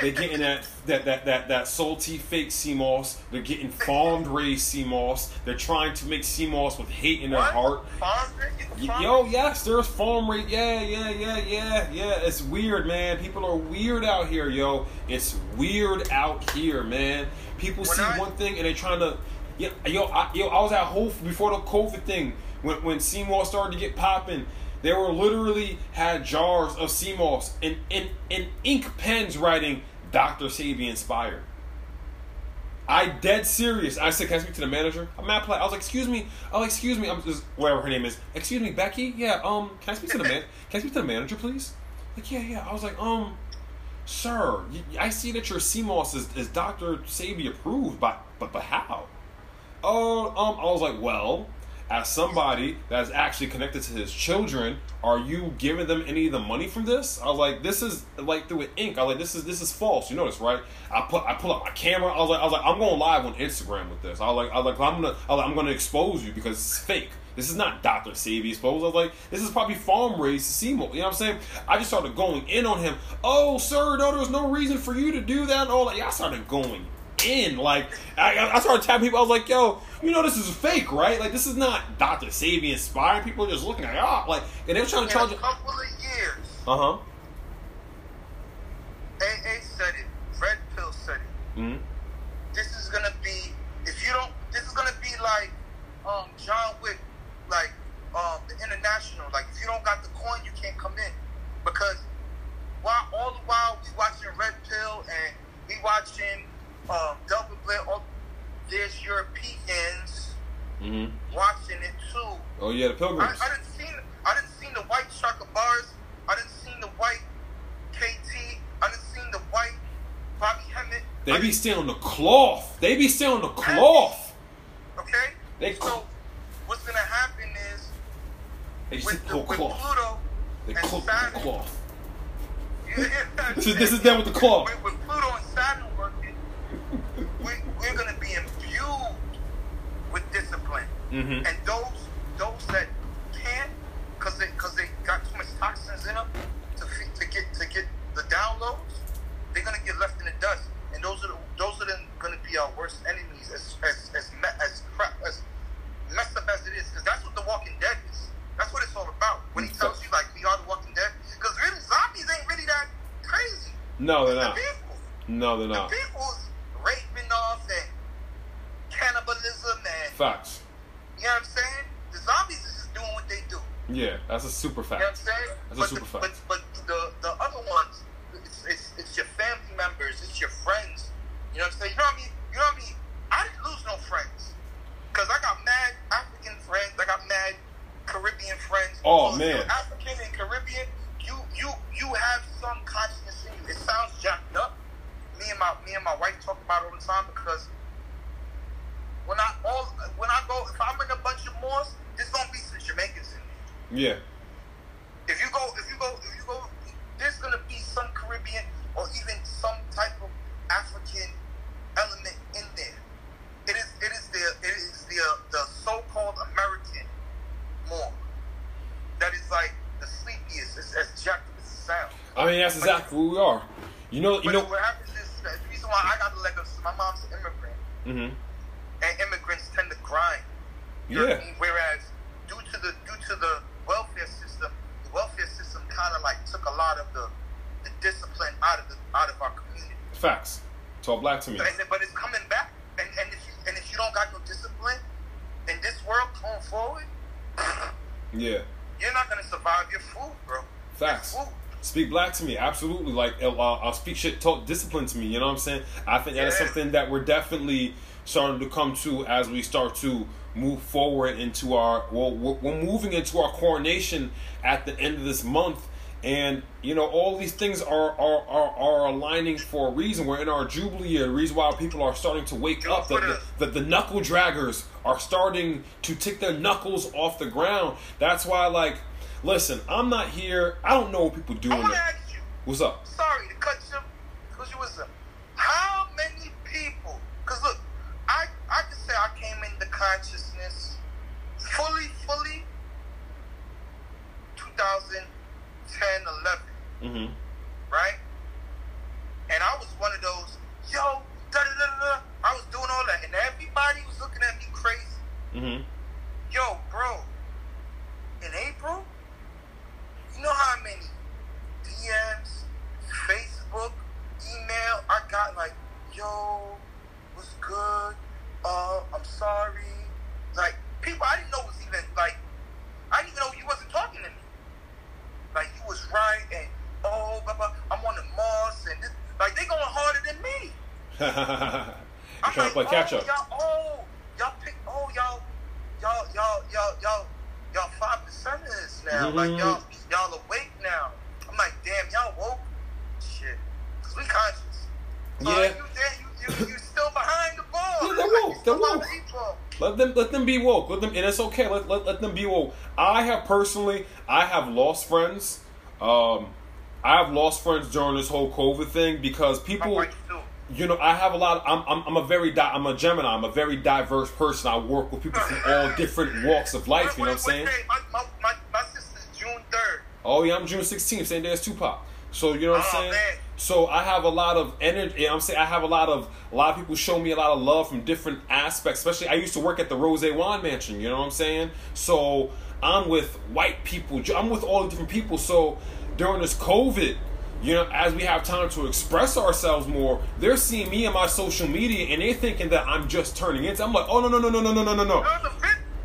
they're getting that that that that that salty fake sea moss. They're getting farmed raised sea moss. They're trying to make sea moss with hate in their What? heart. Farm raised? Farm Yo, yes, there's farm rate. Yeah, yeah, yeah, yeah, yeah. It's weird, man. People are weird out here, yo. It's weird out here, man. People see one thing and they're trying to. Yeah, yo, I, yo, I was at Whole before the COVID thing when when sea moss started to get popping. They were literally had jars of sea moss and and and ink pens writing Dr. Sebi inspired. I dead serious. I said, "Can I speak to the manager?" I'm mad polite. I was like, "Excuse me." Oh, excuse me. I'm just whatever her name is. Excuse me, Becky. Yeah. Um, can I speak to the man? Can I speak to the manager, please? Like, yeah, yeah. I was like, um, sir, I see that your sea moss is, is Dr. Sebi approved, but but but how? Oh, um, I was like, well, as somebody that's actually connected to his children, are you giving them any of the money from this? I was like, this is like through an ink. I was like, this is this is false. You know this, right? I put I pull up my camera. I was like, I was like, I'm going live on Instagram with this. I was like, I was like, I'm gonna I was like, gonna expose you because it's fake. This is not Dr. Sebi exposed. I was like, this is probably farm raised sea moss. You know what I'm saying? I just started going in on him. Oh, sir, no, there was no reason for you to do that. And all that. Yeah, I started going in. Like, I, I started tapping people. I was like, yo, you know this is fake, right? Like, this is not Dr. Sebi inspiring. People are just looking at ah, like, and they were trying to charge a couple of years, Uh huh. AA said it. Red Pill said it. hmm this is gonna be if you don't this is gonna be like um John Wick like um the international like if you don't got the coin you can't come in because while all the while we watching Red Pill and we watching um Double Blade all there's Europeans hmm watching it too. Oh yeah, the pilgrims. I didn't seen I didn't seen the white Shaka bars. I didn't seen the white KT. I didn't seen the white Bobby Hemmitt. They I be stealing the cloth. They be stealing the cloth. Okay? They so what's gonna happen is They just with, the with cloth. Pluto They and cloth. Yeah, This is this is them with the cloth. with, with Mm-hmm. And those those that can't, cause they cause they got too much toxins in them to to get to get the downloads, they're gonna get left in the dust. And those are the, those are gonna be our worst enemies as as as me, as crap as messed up as it is, because that's what The Walking Dead is. That's what it's all about. When he tells you like we are The Walking Dead, because really zombies ain't really that crazy. No, they're not. The no, they're not. The is super fast. Know, you But know. what happens is the reason why I got the leg of my mom's an immigrant, hmm and immigrants tend to grind. You know what I Yeah. mean? Whereas due to the due to the welfare system, the welfare system kind of like took a lot of the the discipline out of the out of our community. Facts. Talk black to me. And, but it's coming back. And, and if you and if you don't got no discipline in this world going forward, Yeah. you're not gonna survive your food, bro. Facts. Your food. Black to me, absolutely. Like I'll, I'll speak shit, talk discipline to me. You know what I'm saying? I think that is something that we're definitely starting to come to as we start to move forward into our. Well, we're, we're moving into our coronation at the end of this month, and you know all these things are are are, are aligning for a reason. We're in our jubilee year. The reason why people are starting to wake up. That put the, the knuckle draggers are starting to take their knuckles off the ground. That's why, like, listen, I'm not here. I don't know what people do. I want to ask. What's up? Sorry to cut you, because you was a. How many people? Because look, I I can say I came into consciousness fully, fully. 2010, 11, Mm-hmm. right? And I was one of those, yo, da da da da. I was doing all that, and everybody was looking at me crazy. Mm-hmm. Yo, bro, in April, you know how many DMs, Facebook, email I got like, yo, what's good? Uh, I'm sorry. Like, people I didn't know was even like, I didn't even know you wasn't talking to me. Like, you was right, and oh, blah, blah, I'm on the Mars, and this, like, they going harder than me. I'm trying to play catch oh, up. Y'all, oh, y'all pick. Oh, y'all, y'all, y'all, y'all, y'all, y'all five percenters now. Like Mhm. y'all, y'all awake now. I'm like, damn, y'all woke. Shit, cause we conscious. Yeah. like, you, there, you, you, you still behind the ball. Yeah, they're woke, still they're woke. the. Let them let them be woke. Let them and it's okay. Let, let, let them be woke. I have personally I have lost friends. Um I have lost friends during this whole COVID thing because people. You know, I have a lot. Of, I'm, I'm, I'm a very, di- I'm a Gemini. I'm a very diverse person. I work with people from all different walks of life. You know what I'm saying? My, my, my, my sister's June third. Oh yeah, I'm June 16th, same day as Tupac. So you know what I'm Oh, saying? man. So I have a lot of energy. I'm saying I have a lot of a lot of people show me a lot of love from different aspects. Especially I used to work at the Rose Wine Mansion. You know what I'm saying? So I'm with white people. I'm with all the different people. So during this COVID, you know, as we have time to express ourselves more, they're seeing me on my social media and they're thinking that I'm just turning into. I'm like, oh no no no no no no no no no.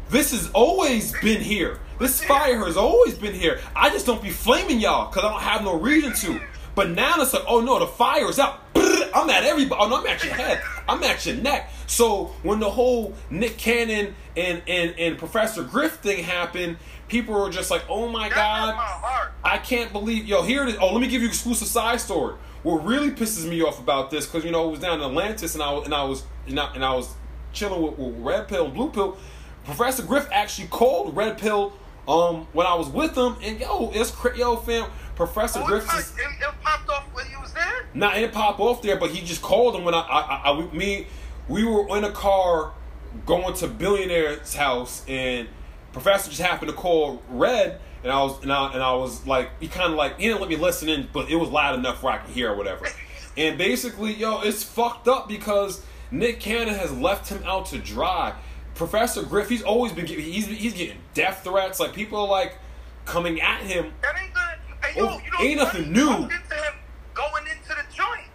This has always been here. This fire has always been here. I just don't be flaming y'all because I don't have no reason to. But now it's like, oh no, the fire is out. I'm at everybody. Oh no, I'm at your head. I'm at your neck. So when the whole Nick Cannon and and, and Professor Griff thing happened, people were just like, oh my That god. my. I can't believe yo. Here it is. Oh, let me give you exclusive side story. What really pisses me off about this, because you know it was down in Atlantis, and I was and I was and I, and I was chilling with, with Red Pill and Blue Pill. Professor Griff actually called Red Pill um when I was with him, and yo, it's cra- yo fam. Professor Oh, Griff it, it popped off when he was there. not it pop off there, but he just called him when I, I, I, I me, we were in a car going to billionaire's house, and Professor just happened to call Red, and I was and I, and I was like, he kind of like he didn't let me listen in, but it was loud enough where I could hear or whatever. And basically, yo, it's fucked up because Nick Cannon has left him out to dry. Professor Griff, he's always been getting he's he's getting death threats. Like people are like coming at him That ain't gonna. Hey, yo, Oh, you know, ain't nothing new. Bumped into him going into the joint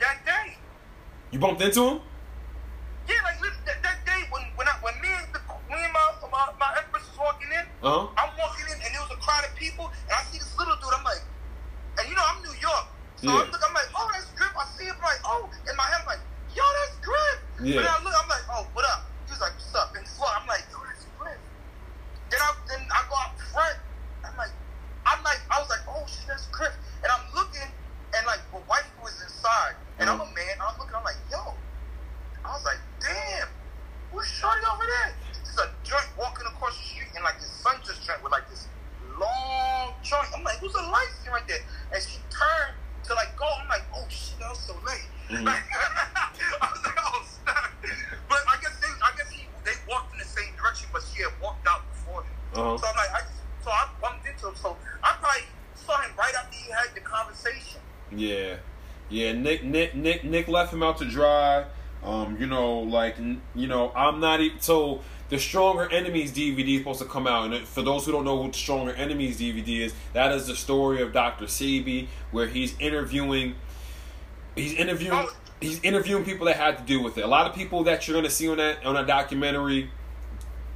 that day. You bumped into him? Yeah, like lit- that, that day when when I when me and the, me and my my, my empress was walking in, Uh huh. I'm walking in and there was a crowd of people and I see this little dude. I'm like, and you know I'm New York, so Yeah. I'm, look, I'm like, oh that's Griff. I see him like, oh, in my head I'm like, yo that's Griff. Yeah. But I look, I'm like, oh what up? He was like, what's up? And so I'm like, yo that's Griff. Then I then I go out front. I'm like, I'm like, I was like, oh shit that's Griff. And I'm looking and like, my wife was inside and I'm a man. I'm looking. I'm like, yo. I was like, damn, who's shorty over there? There's a joint walking across the street and like this sun just joint with like this long joint. I'm like, who's a light skin right there? And she turned to like go. I'm like, oh shit, that was so late. Mhm. I was like, oh snap. But I guess they, I guess he, they walked in the same direction, but she had walked out before him. Uh So. I'm like, I, so I bumped into him. So I probably saw him right after he had the conversation. Yeah, yeah. Nick, Nick, Nick, Nick left him out to dry. Um, you know, like, you know, I'm not even so. The Stronger Enemies DVD is supposed to come out, and for those who don't know what the Stronger Enemies DVD is, that is the story of Dr. Sebi, where he's interviewing, he's interviewing, he's interviewing people that had to do with it. A lot of people that you're gonna see on that on that documentary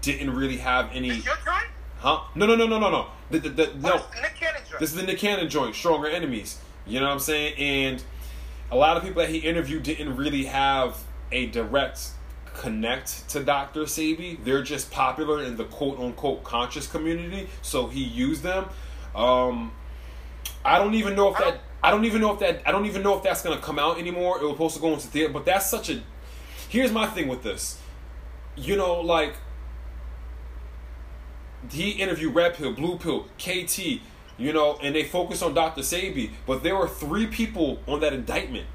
didn't really have any, Is your joint? huh? No, no, no, no, no, no. The, the, the, no. Oh, Nick Cannon joint. This is the Nick Cannon joint, Stronger Enemies. You know what I'm saying? And a lot of people that he interviewed didn't really have a direct connect to Dr. Sebi. They're just popular in the quote unquote conscious community, so he used them. Um, I don't even know if that. I don't even know if that. I don't even know if that's gonna come out anymore. It was supposed to go into theater, but that's such a. Here's my thing with this. You know, like he interviewed Red Pill, Blue Pill, KT, you know, and they focused on Dr. Sebi, but there were three people on that indictment.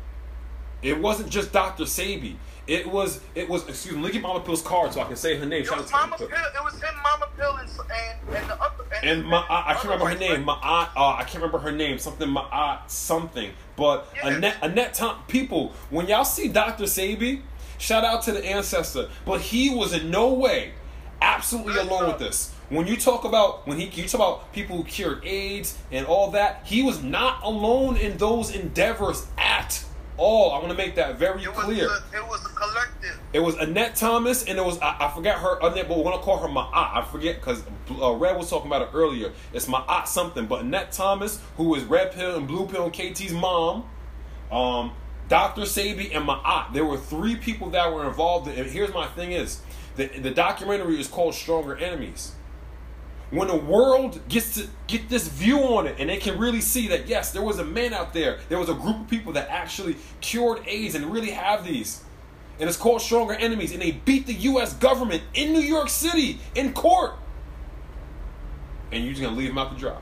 It wasn't just Dr. Sebi. It was it was excuse me, let me get Mama Pill's card so I can say her name. It Shout was out to Mama Pill. It was him, Mama Pill, and and, and the other. And, And my, I, I can't remember her name. My uh, I can't remember her name. Something my aunt something. But Yeah. Annette Annette Tom people, when y'all see Dr. Sebi, shout out to the ancestor. But he was in no way absolutely alone with this. When you talk about when he you talk about people who cured AIDS and all that, he was not alone in those endeavors at all. I want to make that very It was, clear. a, it was a collective. It was Annette Thomas, and it was I, I forgot her Annette, but we're gonna call her my aunt. I forget because uh, Red was talking about it earlier. It's my aunt something, but Annette Thomas, who is Red Pill and Blue Pill and KT's mom, um, Doctor Sebi, and my aunt. There were three people that were involved. And here's my thing: is the the documentary is called Stronger Enemies. When the world gets to get this view on it, and they can really see that yes, there was a man out there, there was a group of people that actually cured AIDS and really have these and it's called Stronger Enemies, and they beat the U.S. government in New York City in court, and you're just gonna leave him out to dry.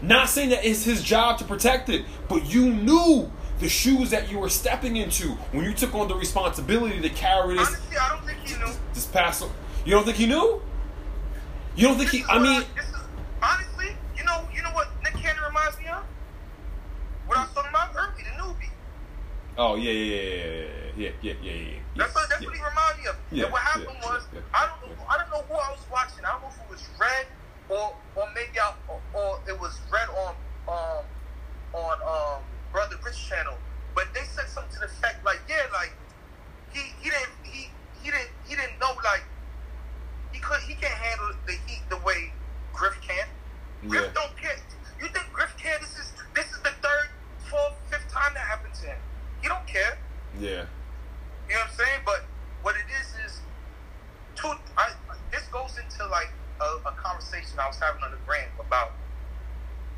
Not saying that it's his job to protect it, but you knew the shoes that you were stepping into when you took on the responsibility to carry this Honestly, I don't think he knew. this past. You don't think he knew? You don't think this he? I mean, I, is, honestly, you know, you know what Nick Cannon reminds me of? What I was talking about early, the newbie. Oh yeah, yeah, yeah, yeah, yeah, yeah, yeah. yeah. That's what that's yeah. what he reminds me of. Yeah, and what happened yeah, was yeah, I don't know, I don't know who I was watching. I don't know if it was red or or maybe I or, or it was red on um on um Brother Rich channel. But they said something to the fact like yeah, like he he didn't he he didn't he didn't know like he could he can't handle the heat the way Griff can. Griff Yeah. don't care. You think Griff care? This is this is the third, fourth, fifth time that happened to him. He don't care. Yeah. You know what I'm saying? But what it is is two. I, this goes into like a, a conversation I was having on the gram about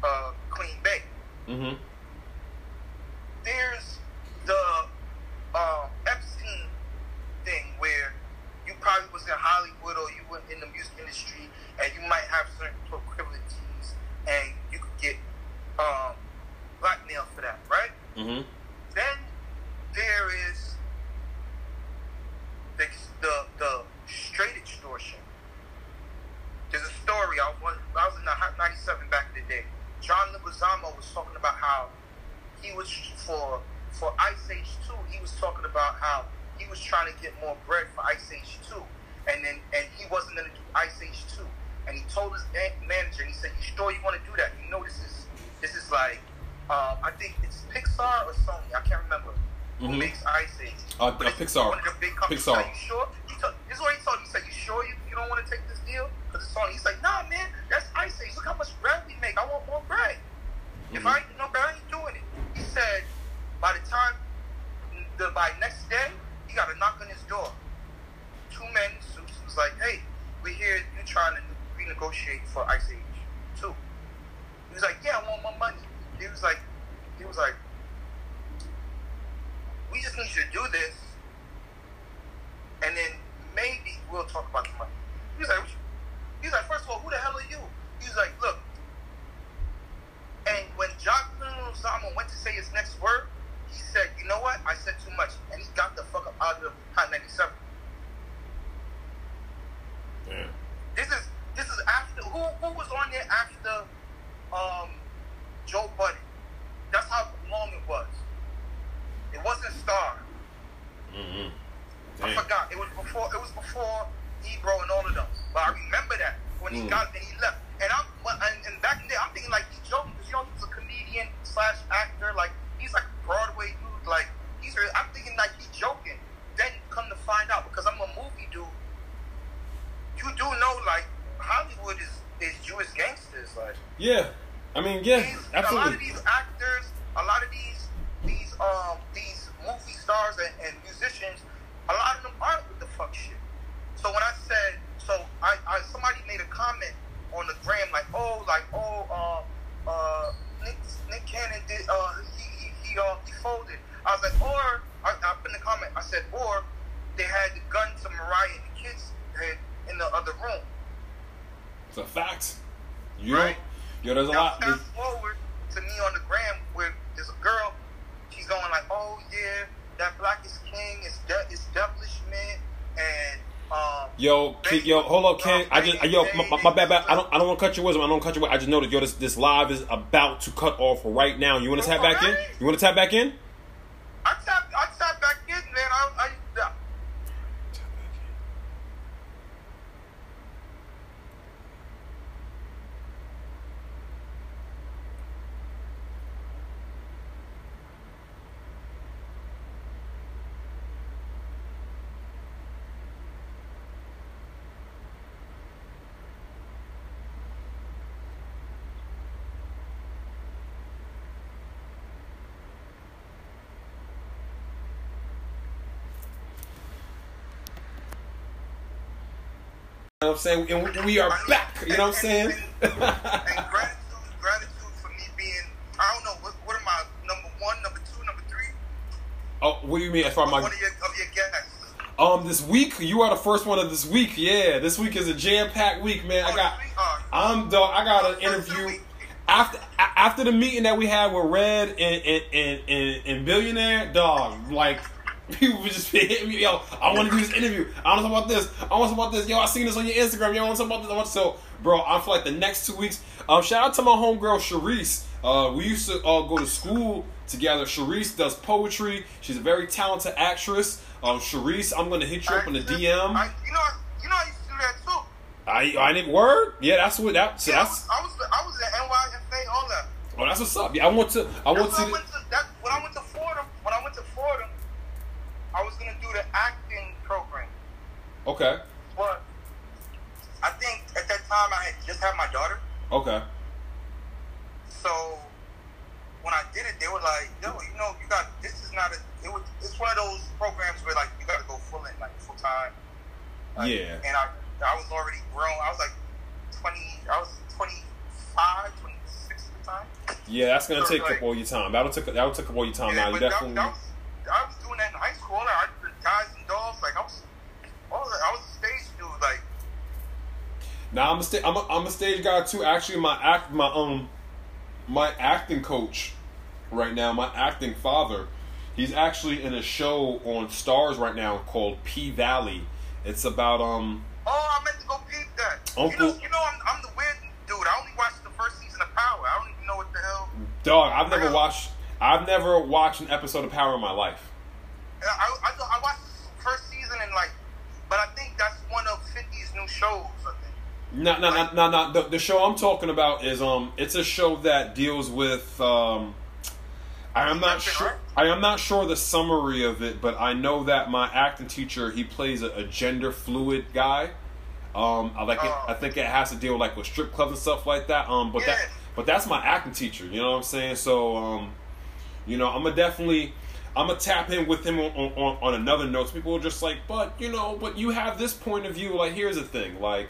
uh, Clean Bay. Mm-hmm. There's the uh, Epstein thing where you probably was in Hollywood or you were in the music industry and you might have certain proclivities and you could get um, blackmail for that, right? Mm-hmm. Then there is the the, the straight extortion. There's a story. I was I was in the Hot 97 back in the day. John Leguizamo was talking about how he was for for Ice Age 2. He was talking about how he was trying to get more bread for Ice Age 2, and then and he wasn't going to do Ice Age 2. And he told his man- manager, he said, "You sure you want to do that? You know this is this is like." Um, I think it's Pixar or Sony. I can't remember. who Mhm. makes Ice Age. Uh, But uh, Pixar. One of the big companies. Pixar. Like, you sure? He told, this is what he told me. He said, "You sure you, you don't want to take this deal? Because it's on." He's like, "Nah, man, that's Ice Age. Look how much bread we make. I want more bread. If Mhm. I ain't no bread, I ain't doing it." He said, by the time the by next day, he got a knock on his door. Two men suits was like, "Hey, we hear you trying to renegotiate for Ice Age too." He was like, "Yeah, I want more money." He was like, he was like, "We just need you to do this, and then maybe we'll talk about the money." He was like, "He was like, first of all, who the hell are you?" He was like, "Look." And when John Leguizamo went to say his next word, he said, "You know what? I said too much," and he got the fuck up out of the Hot 97. Yeah. This is this is after who who was on there after um Joe Budden. That's how long it was. It wasn't Star. Mm-hmm. I forgot. It was before. It was before Ebro and all of them. But I remember that when he Mm. got and he left. And I'm and, and back in there, I'm thinking like he's joking because you know he's a comedian slash actor. Like he's like Broadway dude. Like he's. I'm thinking like he's joking. Then come to find out because I'm a movie dude. You do know like Hollywood is is Jewish gangsters. Like Yeah. I mean, yeah, these, a lot of these actors, a lot of these these um these movie stars and, and musicians, a lot of them aren't with the fuck shit. So when I said, so I, I somebody made a comment on the gram like, oh, like oh, uh, uh, Nick Nick Cannon did, uh, he he he, folded. I was like, or I, I put in the comment, I said, or they had the gun to Mariah and the kids had in the other room. It's a fact. You Right. yo, there's a Now, lot. fast there's- forward to me on the gram where there's a girl. She's going like, "Oh yeah, that black is king. It's de- it's devilish man." And um, Yo, yo, hold up, King. I just, yo, my, my, bad, bad. I don't, I don't want to cut your wisdom. I don't cut your. I just noticed, yo, this, this live is about to cut off right now. You want to tap back in? You want to tap back in? I tap I tap back in, man. I, I, I You know what I'm saying? And we, are back. You know what I'm saying? and gratitude, gratitude for me being. I don't know what, what am I number one, number two, number three. oh, what do you mean? As far as one my of your of your guests. um, this week you are the first one of this week. Yeah, this week is a jam packed week, man. I Oh, got. Oh, I'm dog. I got an First of the interview after after the meeting that we had with Red and and and, and, and Billionaire. Dog, like people would just hitting me. Yo, I want to do this interview. I want to talk about this. I want to talk about this. Yo, I seen this on your Instagram. Yo, I want to talk about this. I want to, so, bro, I'm for like the next two weeks. Um, shout out to my homegirl Sharice. Uh, we used to uh, go to school together. Sharice does poetry. She's a very talented actress. Um, Sharice, I'm gonna hit you up on the DM. I, you know, you know, I used to do that too. I I didn't word. Yeah, that's what that. So Yeah, I that's was, I was, I was at NYFA, all that. oh, that's what's up. Yeah, I want to. I want when I went to that, when I went to Fordham. When I went to Fordham, I was gonna do the acting program, Okay. but I think at that time I had just had my daughter. Okay. So when I did it, they were like, "Yo, you know, you got this is not a. It was. It's one of those programs where like you got to go full in, like full time. Like, Yeah. And I, I was already grown. I was like twenty. I was 25, 26 at the time. Yeah, that's gonna So, take up all your time. That'll take that'll take up all your time. Yeah, now you but that, definitely. that was, I was doing that in high school. I did guys and dolls. Like I was, I was, I was a stage dude. Like Now I'm a sta- I'm a, I'm a stage guy too. Actually, my act my um my acting coach right now, my acting father, he's actually in a show on Starz right now called P Valley. It's about um Oh, I meant to go peep that. You Uncle- know, you know, I'm, I'm the weird dude. I only watched the first season of Power. I don't even know what the hell. dog. I've never watched I've never watched an episode of Power in my life. I, I, I watched the first season and like, but I think that's one of 50's new shows. I think. No, no, no, no, no. The, the show I'm talking about is um, it's a show that deals with um, I am not sure. right? I am not sure the summary of it, but I know that my acting teacher he plays a, a gender fluid guy. Um, I like it. Oh. I think it has to deal like with strip clubs and stuff like that. Um, but that, but that's my acting teacher. You know what I'm saying? So, um, you know, I'm gonna definitely, I'm gonna tap in with him on, on, on another note. People are just like, but you know, but you have this point of view. Like, here's the thing. Like,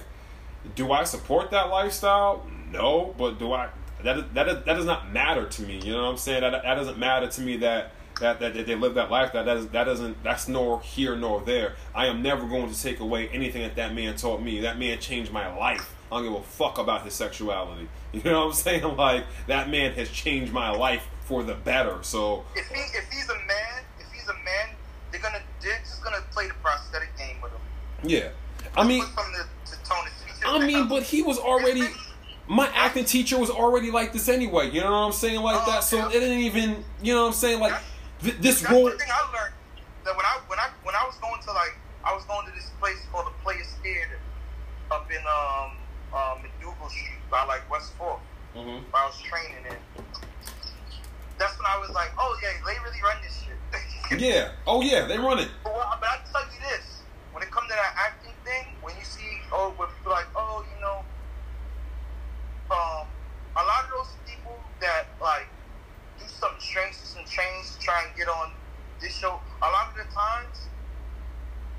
do I support that lifestyle? No, but do I? That that that does not matter to me. You know what I'm saying? That that doesn't matter to me. That that that, that they live that life. That that, is, that doesn't. That's nor here nor there. I am never going to take away anything that that man taught me. That man changed my life. I don't give a fuck about his sexuality. You know what I'm saying? Like that man has changed my life for the better. So If he if he's a man, if he's a man, they're gonna they're just gonna play the prosthetic game with him. yeah, I mean, something to, I mean, but he was already. My acting teacher was already like this anyway. You know what I'm saying? Like Oh, that. So okay. it didn't even. You know what I'm saying? Like th- this That's role. the thing I learned. That when I when I when I was going to like I was going to this place called the Players Theater up in um um MacDougal Street by like West 4th. Mhm. I was training in. That's when I was like, oh yeah, they really run this shit. Yeah. Oh yeah, they run it. But, but I tell you this: when it comes to that acting thing, when you see, oh, when people like, oh, you know, um, a lot of those people that like do something strange, some change to try and get on this show. A lot of the times,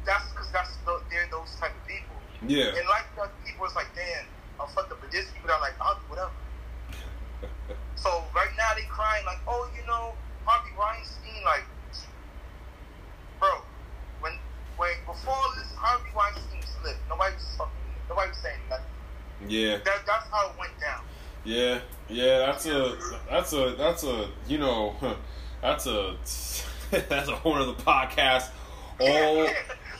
that's because that's the, they're those type of people. Yeah. And like people it's like, damn, I'm fucked up. But this people that are like, I'll do whatever. So right now they crying like, oh, you know, Harvey Weinstein, like, bro, when when before this Harvey Weinstein slipped, nobody was fucking, nobody was saying nothing. Yeah. That that's how it went down. Yeah. Yeah. That's a. That's a. That's a. You know. That's a. That's a whole other podcast. All.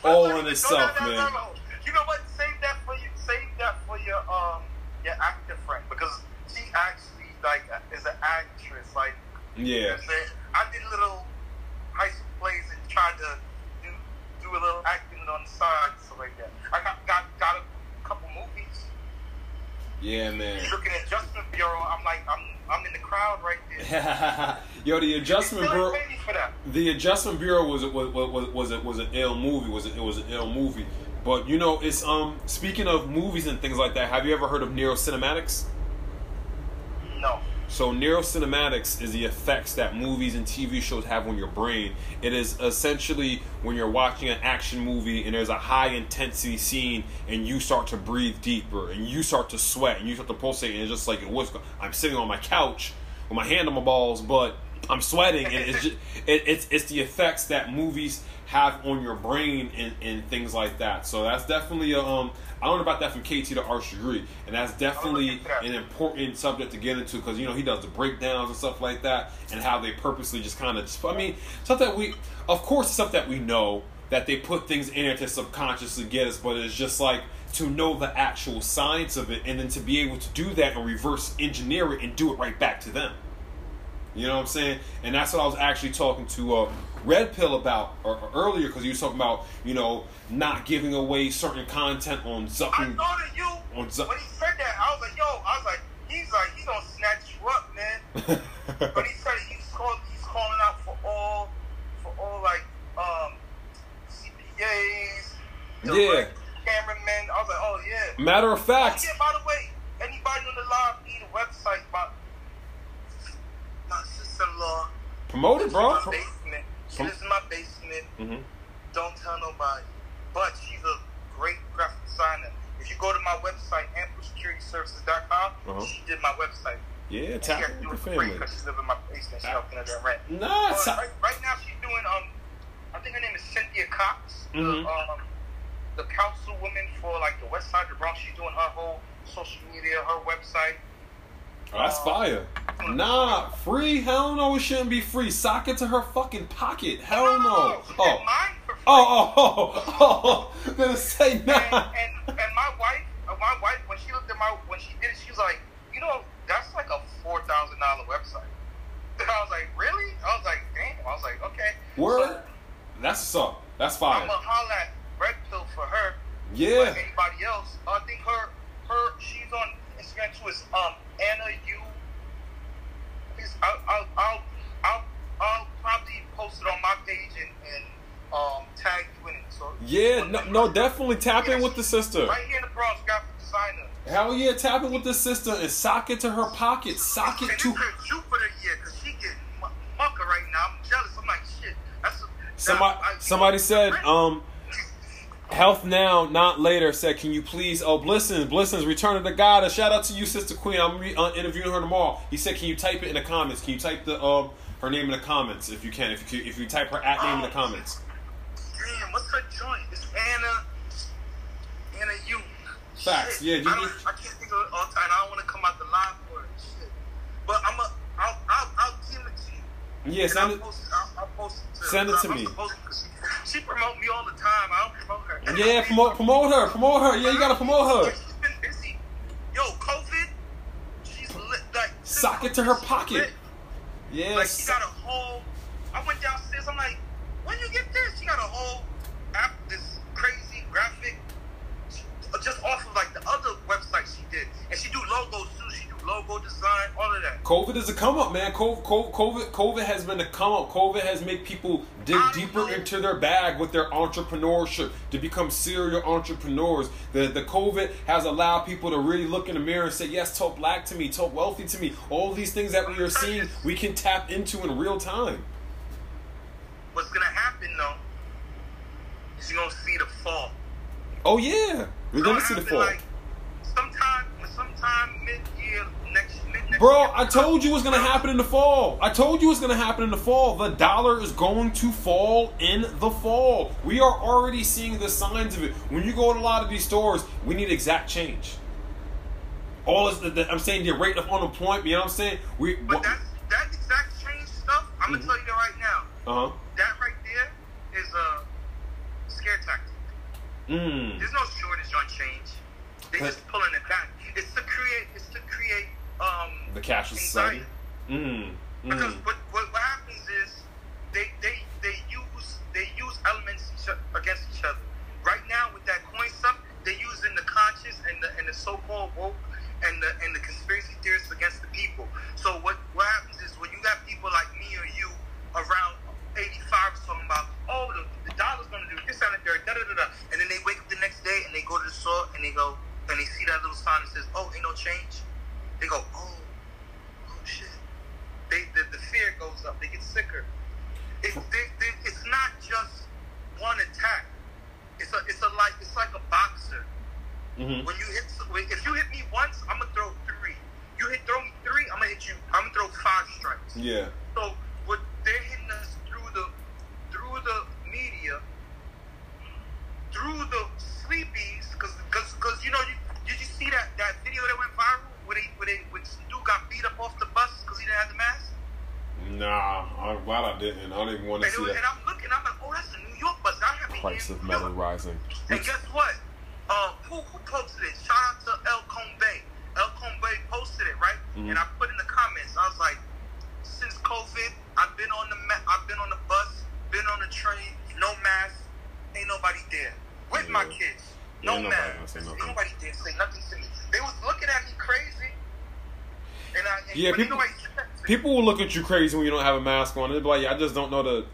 all in itself, no, no, no, man. no. You know what? Save that for you. Save that for your um your actor friend because she actually is an actress. Like you know Yeah. I'm saying? I did little high school plays and tried to do do a little acting on the side stuff like that. I got got got a couple movies. Yeah, man. Looking at Adjustment Bureau, I'm like I'm I'm in the crowd right there. Yo, the adjustment bureau. ain't paid me for that. The Adjustment Bureau was was was was a, was an ill movie. Was a, it was an ill movie. But you know, it's um. Speaking of movies and things like that, have you ever heard of neurocinematics? So neurocinematics is the effects that movies and TV shows have on your brain. It is essentially when you're watching an action movie and there's a high intensity scene and you start to breathe deeper and you start to sweat and you start to pulsate and it's just like what's go- I'm sitting on my couch with my hand on my balls, but I'm sweating and it's just it, it's it's the effects that movies have on your brain and, and things like that. So that's definitely a um I learned about that from KT to Arch degree, and that's definitely an important subject to get into because you know he does the breakdowns and stuff like that, and how they purposely just kind of. I mean, stuff that we, of course, stuff that we know that they put things in it to subconsciously get us, but it's just like to know the actual science of it, and then to be able to do that and reverse engineer it and do it right back to them. You know what I'm saying? And that's what I was actually talking to uh, Red Pill about uh, earlier because he was talking about you know not giving away certain content on I Zucking. thought of you On Zuck- when he said that. I was like, yo, I was like, he's like, he's gonna snatch you up, man. But he said he's called, he's calling out for all, for all like um CPAs, Yeah. cameramen. I was like, oh yeah. Matter of Oh, fact, yeah. By the way, anybody on the live need a website about my sister-in-law. promote it, bro. My basement. Prom- lives in my basement. hmm Don't tell nobody. But she's a great graphic designer. If you go to my website, amplesecurityservices.com, Uh-huh. she did my website. Yeah, tap she has to do it the family. because she lives in my basement. She helping her rent. Nah, But right, right now she's doing um, I think her name is Cynthia Cox, Mhm. the um, the councilwoman for like the West Side of the Bronx. She's doing her whole social media, her website. Oh, that's fire. Nah, free? Hell no, it shouldn't be free. Sock it to her fucking pocket. Hell no. Did Oh, for free. oh, oh, oh, oh. Gonna say and, nah. and and my wife, uh, my wife, when she looked at my, when she did it, she was like, you know, that's like a four thousand dollar website. I was like, really? I was like, damn. I was like, okay. Word. That's what's up. That's So, I'm going to holler at Red Pill for her. Yeah. Like anybody else, I think her, her, she's on um Anna. I'll, I'll, I'll, I'll probably post it on my page and, and um tag you in it. So yeah, no, no, definitely tap yeah, in with the sister. Right here in the Bronx, got the designer. Hell yeah, tap in with the sister and sock it to her pocket, sock it and to. Jupiter yet, cause she mucker right now. I'm jealous. I'm like shit. That's a, somebody. I, somebody said um health now, not later. Said, can you please? Oh, Blissons, Blissons, return to the God. A shout out to you, Sister Queen. I'm re- uh, interviewing her tomorrow. He said, can you type it in the comments? Can you type the um her name in the comments if you can? If you can, if you type her at name in the comments. Damn, what's her joint? It's Anna. Anna you. Facts, Shit. yeah, you- I, don't, I can't think of it all the time. I don't want to come out the line for it. Shit. But I'm a. I'll, I'll, I'll give it to you. Yeah, And send I'll it. post, I'll, I'll post it to Send it to I'm me. She promote me all the time. I don't promote her. Yeah, promote promote her, promote her. Yeah, you gotta promote her. She's been busy. Yo, COVID. She's lit. Like Sock it to her pocket. Yeah. Like she got a whole. I went downstairs. I'm like, when you get this? She got a whole app. This crazy graphic, just off of like the other website she did, and she do logos too. She do logo design, all of that. COVID is a come up, man. COVID, COVID, COVID has been a come up. COVID has made people dig I deeper know. into their bag with their entrepreneurship to become serial entrepreneurs. The the COVID has allowed people to really look in the mirror and say, "Yes, talk black to me, talk wealthy to me." All these things that we are seeing, we can tap into in real time. What's gonna happen though? Is you gonna see the fall. Oh yeah, we're gonna see the fall. Like, sometime, sometime mid year next mid next Bro. I told you what's gonna happen in the fall. I told you what's gonna happen in the fall. The dollar is going to fall in the fall. We are already seeing the signs of it. When you go to a lot of these stores, we need exact change. All is the, the- I'm saying the rate of unemployment. You know what I'm saying? We. But that's that exact change stuff. I'm Mhm. gonna tell you that right now. Uh huh. That right there is a scare tactic. Mm. There's no shortage on change. They But- just pulling it back. It's to create. It's to create um The cashless society. Mm. Because Mm. what, what what happens is they they they use they use elements each, against each other. Right now with that coin stuff, they're using the conscious and the and the so-called woke and the and the conspiracy theorists against the people. So what what happens is when you got people like me or you around 85 talking about oh the, the dollar's gonna do this and third da da da da, and then they wake up the next day and they go to the store and they go and they see that little sign that says oh ain't no change. They go oh oh shit they the, the fear goes up. They get sicker. It, they, they, it's not just one attack. It's a it's a like it's like a boxer. Mm-hmm. When you hit if you hit me once, I'm gonna throw three. You hit throw me three, I'm gonna hit you. I'm gonna throw five strikes. Yeah. So what they're hitting us through the through the media, through the sleepies, because because you know you did you see that that video that went viral where they where they when some dude got beat up off the bus because he didn't have the mask. Nah, I'm glad I didn't. I don't want to And, see was, and. I'm looking, I'm like, oh, that's a New York bus. I haven't Price of metal York. rising. And guess what? Uh, who, who posted it? Shout out to El Combe. El Combe posted it, right? Mhm. And I put in the comments, I was like, since COVID, I've been on the ma- I've been on the bus, been on the train, no mask, ain't nobody there. With my kids, no Ain't nobody mask, gonna ain't nobody there say nothing to me. They was looking at me crazy. And I, and, Yeah, people- ain't nobody said. People will look at you crazy when you don't have a mask on. They'll be like, I just don't know the.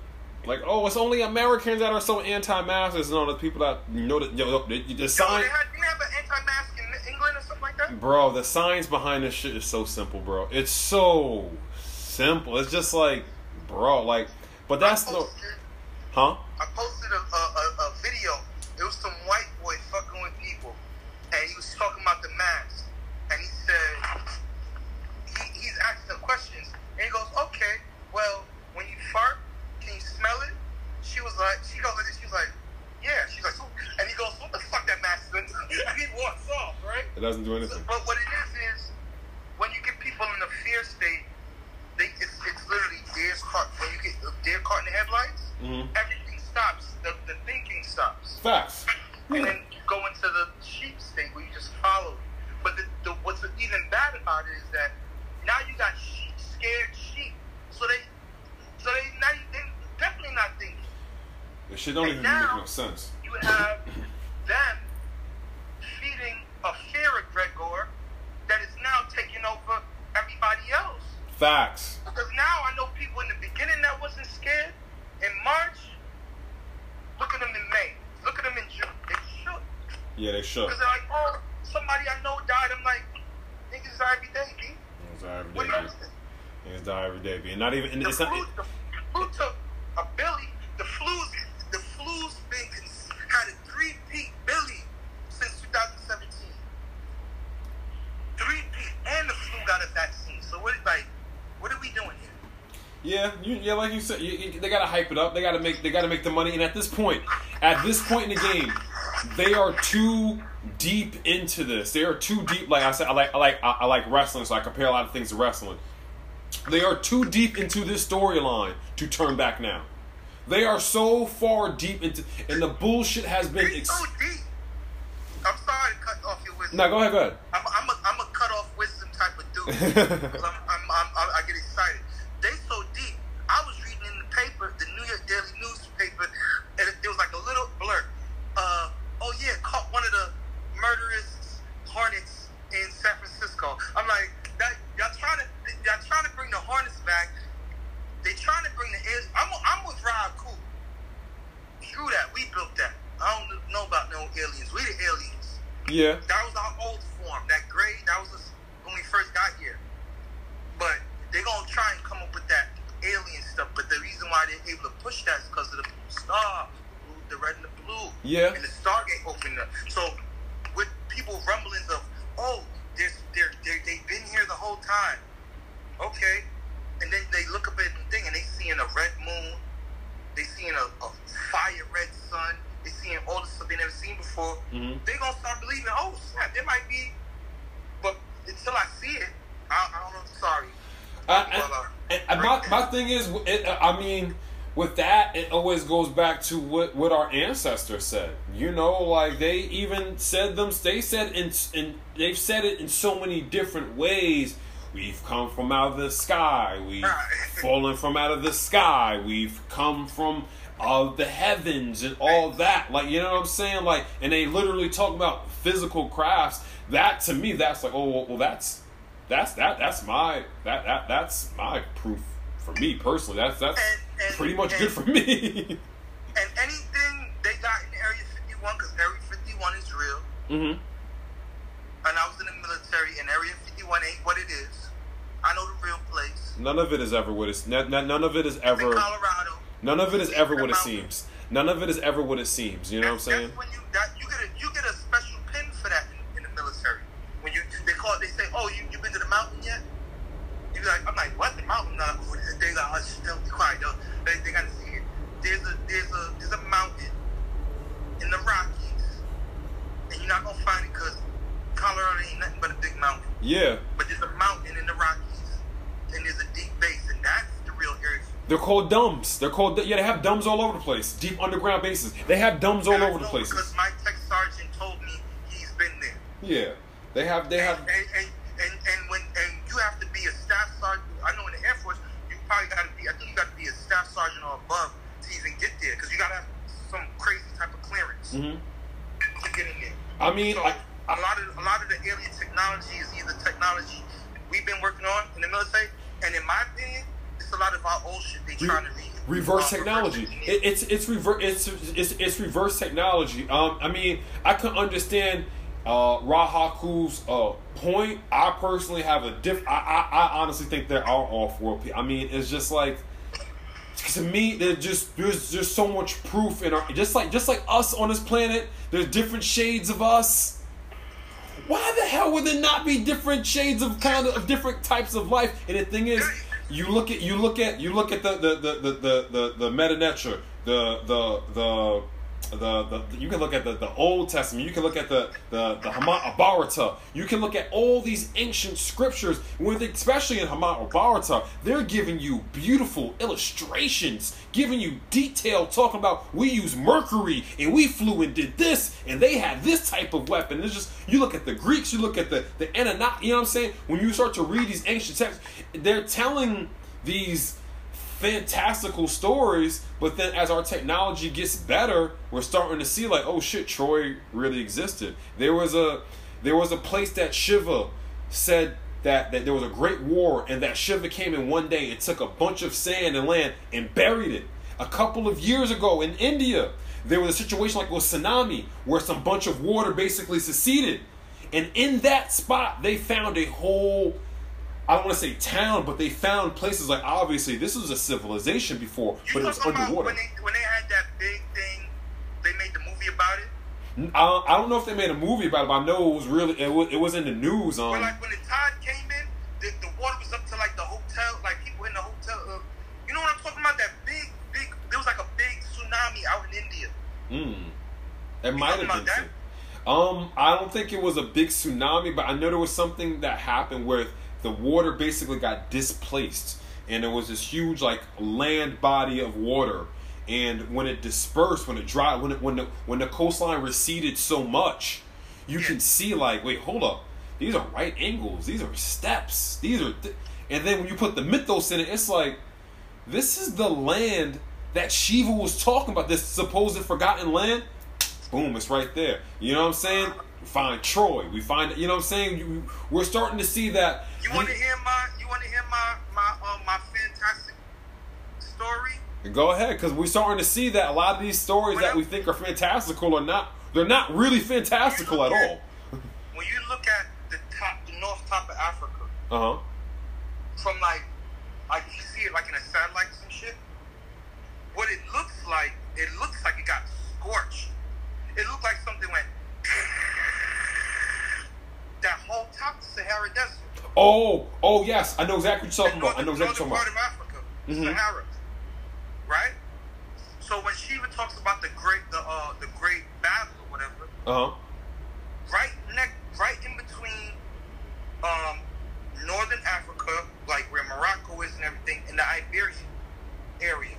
Like, oh, it's only Americans that are so anti-mask. It's not the people that know that yo, the, the Yo, sign. didn't they have an anti-mask in England or something like that? Bro, the science behind this shit is so simple, bro. It's so simple. It's just like, bro, like, but that's I no, huh? I posted a, a, a, video. It was some white boy fucking with people, and he was talking about the mask, and he said he, he's asking them questions, and he goes, "Okay, well, when you fart, can you smell it?" She was like, she goes, like this, she was like, "Yeah." She's like, "So-" and he goes, "What the fuck that mask?" is?" and he walks off, right? It doesn't do anything. But what it is is when you get people in a fear state, they it's, it's literally deer's caught. When you get deer caught in the headlights, hmm everything stops. The, the thinking stops, Facts. and then you go into the sheep state where you just follow. But the, the, what's even bad about it is that now you got sheep, scared sheep. So they, so they now they definitely not thinking. This shit don't And even now- make no sense. You have them feeding a fear egregore that is now taking over everybody else. Facts. Because now I know people in the beginning that wasn't scared. In March, look at them in May. Look at them Yeah, they should. Because they're like, oh, somebody I know died. I'm like, niggas die every day, B. Niggas die every What day, do you B. Niggas die every day, B. And not even. And The it's flu, not. the flu took a Billy. The flu's, the flu's been cons- had a three-peat Billy since 2017. Three-peat, and the flu got a vaccine. So what, like, what are we doing here? Yeah, you, yeah, like you said, you, you, they gotta hype it up. They gotta make, they gotta make the money. And at this point, at this point in the game, they are too deep into this. They are too deep. Like I said, I like, I like, I, like wrestling, so I compare a lot of things to wrestling. They are too deep into this storyline to turn back now. They are so far deep into, and the bullshit has been. Ex- so deep. I'm sorry to cut off your wisdom. no, go ahead, go ahead. I'm, I'm, a, I'm a cut off wisdom type of dude. 'Cause I'm, I'm, I'm, I'm, I get excited. They so deep. I was reading in the paper, the New York Daily newspaper, and it, it was like a little blurb. Uh, oh yeah, caught one of the murderous hornets in San Francisco. I'm like, that y'all trying to y'all trying to bring the hornets back. They trying to bring the aliens. I'm, I'm with Rob Cool. Screw that. We built that. I don't know about no aliens. We the aliens. Yeah, That was our old form. That gray, that was us when we first got here. But they're going to try and come up with that alien stuff. But the reason why they're able to push that is because of the blue star, blue, the red and the blue. Yeah. And the Stargate opened up. So with people rumblings of, oh, there's, they're, they're, they've been here the whole time. Okay. And then they look up at the thing and they seeing a red moon. They seeing a, a fire red sun. They seeing all the stuff they never seen before Mhm. they gonna start believing. Oh snap! There might be, but until I see it, I, I don't know. Sorry. I- Well, uh, And, and my, my thing is, it, I mean, with that, it always goes back to what, what our ancestors said. You know, like they even said them. They said in, in they've said it in so many different ways. We've come from out of the sky. We've fallen from out of the sky. We've come from uh, the heavens and all that. Like you know what I'm saying? Like, and they literally talk about physical crafts. That to me, that's like, oh well, well that's that's that that's my that that that's my proof for me personally. That's that's And- and- pretty much and- good for me. and anything they got in Area 51, because Area 51 is real, Mm-hmm. and I was in the military, and Area 51 ain't what it is. I know the real place. None of it is ever what it's none, none of it is ever in Colorado. none of it is ever what it seems. None of it is ever what it seems. You know what I'm saying? That's when you that you get a you get a special pin for that in, in the military. When you they call it, they say, oh, you you been to the mountain yet? You like, I'm like, what the mountain? No, they got hush, don't be quiet. Though. They they gotta see it. There's a there's a there's a mountain in the Rockies, and you're not gonna find it because Colorado ain't nothing but a big mountain. Yeah, But there's a mountain in the Rockies, and there's a deep base, and that's the real area. they're called DUMBs. They're called yeah. They have DUMBs all over the place. Deep underground bases. They have DUMBs all over the know places. Because my tech sergeant told me he's been there. Yeah, they have they have and, and, and when and you have to be a staff sergeant. I know in the Air Force, you probably got to be. I think you got to be a staff sergeant or above to even get there because you got to have some crazy type of clearance mhm. to get in there. I mean, So I, a lot of a lot of the alien technology is either technology we've been working on in the military, and in my opinion, it's a lot of our old shit they Re- trying to re- reverse technology. It, it's it's reverse it's, it's it's reverse technology. Um, I mean, I can understand uh, Rahaku's uh point. I personally have a diff. I, I I honestly think there are off-world people. I mean, it's just like to me, there's just there's just so much proof in our just like just like us on this planet. There's different shades of us. Why the hell would there not be different shades of kind of, of different types of life? And the thing is, you look at you look at you look at the the the the the, the, the Metu Neter, the the the the, the you can look at the, the Old Testament, you can look at the the the Mahabharata, you can look at all these ancient scriptures. With especially in Mahabharata, they're giving you beautiful illustrations, giving you detail, talking about we use Mercury and we flew and did this, and they had this type of weapon. It's just you look at the Greeks, you look at the the Anunnaki. You know what I'm saying? When you start to read these ancient texts, they're telling these fantastical stories, but then as our technology gets better, we're starting to see like, oh shit, Troy really existed. There was a there was a place that Shiva said that, that there was a great war and that Shiva came in one day and took a bunch of sand and land and buried it. A couple of years ago in India, there was a situation like a tsunami where some bunch of water basically seceded, and in that spot they found a whole. I don't want to say town, but they found places like obviously this was a civilization before, You but it was underwater. when they when they had that big thing, they made the movie about it. I, I don't know if they made a movie about it, but I know it was really it was, it was in the news. Um, But like when the tide came in, the, the water was up to like the hotel, like people in the hotel. Uh, you know what I'm talking about? That big, big. There was like a big tsunami out in India. Mm. It You might have been. so. Um, I don't think it was a big tsunami, but I know there was something that happened where the water basically got displaced, and there was this huge like land body of water. And when it dispersed, when it dried, when it, when the when the coastline receded so much, you can see like, wait, hold up, these are right angles, these are steps, these are, th-. and then when you put the mythos in it, it's like, this is the land that Shiva was talking about, this supposed forgotten land. Boom, it's right there. You know what I'm saying? Find Troy. We find, you know what I'm saying? We're starting to see that. You want to hear my? You want to hear my my um my fantastic story? Go ahead, because we're starting to see that a lot of these stories that we think are fantastical are not. They're not really fantastical at all. When you look at the top, the north top of Africa, Uh huh. from like, like you see it like in a satellite and shit. What it looks like, it looks like it got scorched. It looked like something went. That whole top of Sahara Desert. Oh, oh yes, I know exactly what you're talking the about. I know exactly what you're talking about. Part of Africa, Mhm. Sahara, right? So when Shiva talks about the great, the uh, the great battle or whatever, Uh huh. right neck, right in between, um, northern Africa, like where Morocco is and everything, in the Iberian area.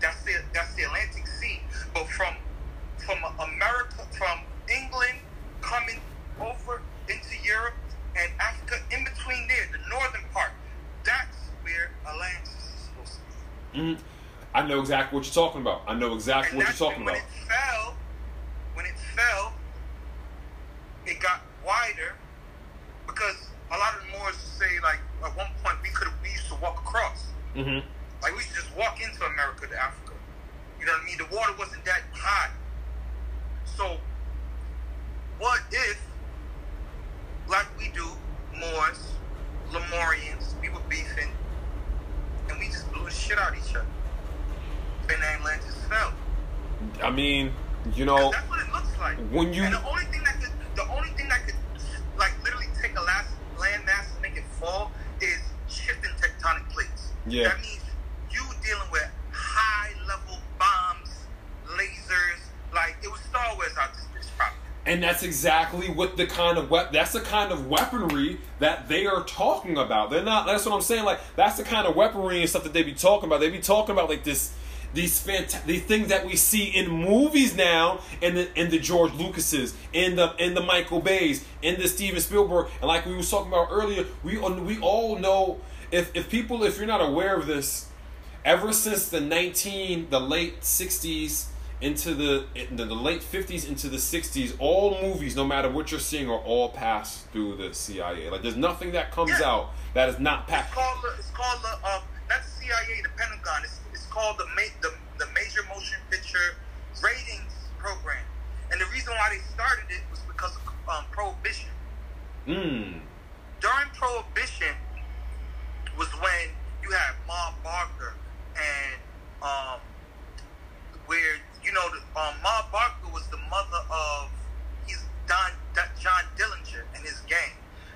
That's the that's the Atlantic Sea. But from from America, from England, coming over into Europe and Africa, in between there, the northern part, that's where Atlantis is supposed to be. hmm I know exactly what you're talking about. I know exactly And what you're talking about. it fell, when it fell, it got wider because a lot of the Moors say like at one point we could we used to walk across. Mm-hmm. Like we used to just walk into America to Africa. You know what I mean? The water wasn't that high. So what if like we do, Moors, Lemurians, we were beefing and we just blew the shit out of each other. And then Atlantis fell. I mean, you 'Cause know, that's what it looks like. when you and the only thing that could, the only thing that could, like, literally take a last land mass and make it fall is shifting tectonic plates. Yeah. That means you dealing with high level bombs, lasers. Like it was Star Wars out this bitch probably. And that's the kind of wep- that's the kind of weaponry that they are talking about. They're not that's what I'm saying like that's the kind of weaponry and stuff that they be talking about. They be talking about like this these fant- these things that we see in movies now in the in the George Lucases, in the in the Michael Bays, in the Steven Spielberg, and like we was talking about earlier, we we all know if if people if you're not aware of this, ever since the 19 the late 60s into the in the, late 50s into the 60s all movies no matter what you're seeing are all passed through the CIA like there's nothing that comes Yeah. out that is not passed It's called the, it's called the um not the CIA, the Pentagon. It's, it's called the, ma- the the Major Motion Picture Ratings Program. And the reason why they started it was because of um, prohibition. mm. during Prohibition was when you had Ma Barker and um, where you know um, Ma Barker was the mother of he's Don, Don John Dillinger and his gang.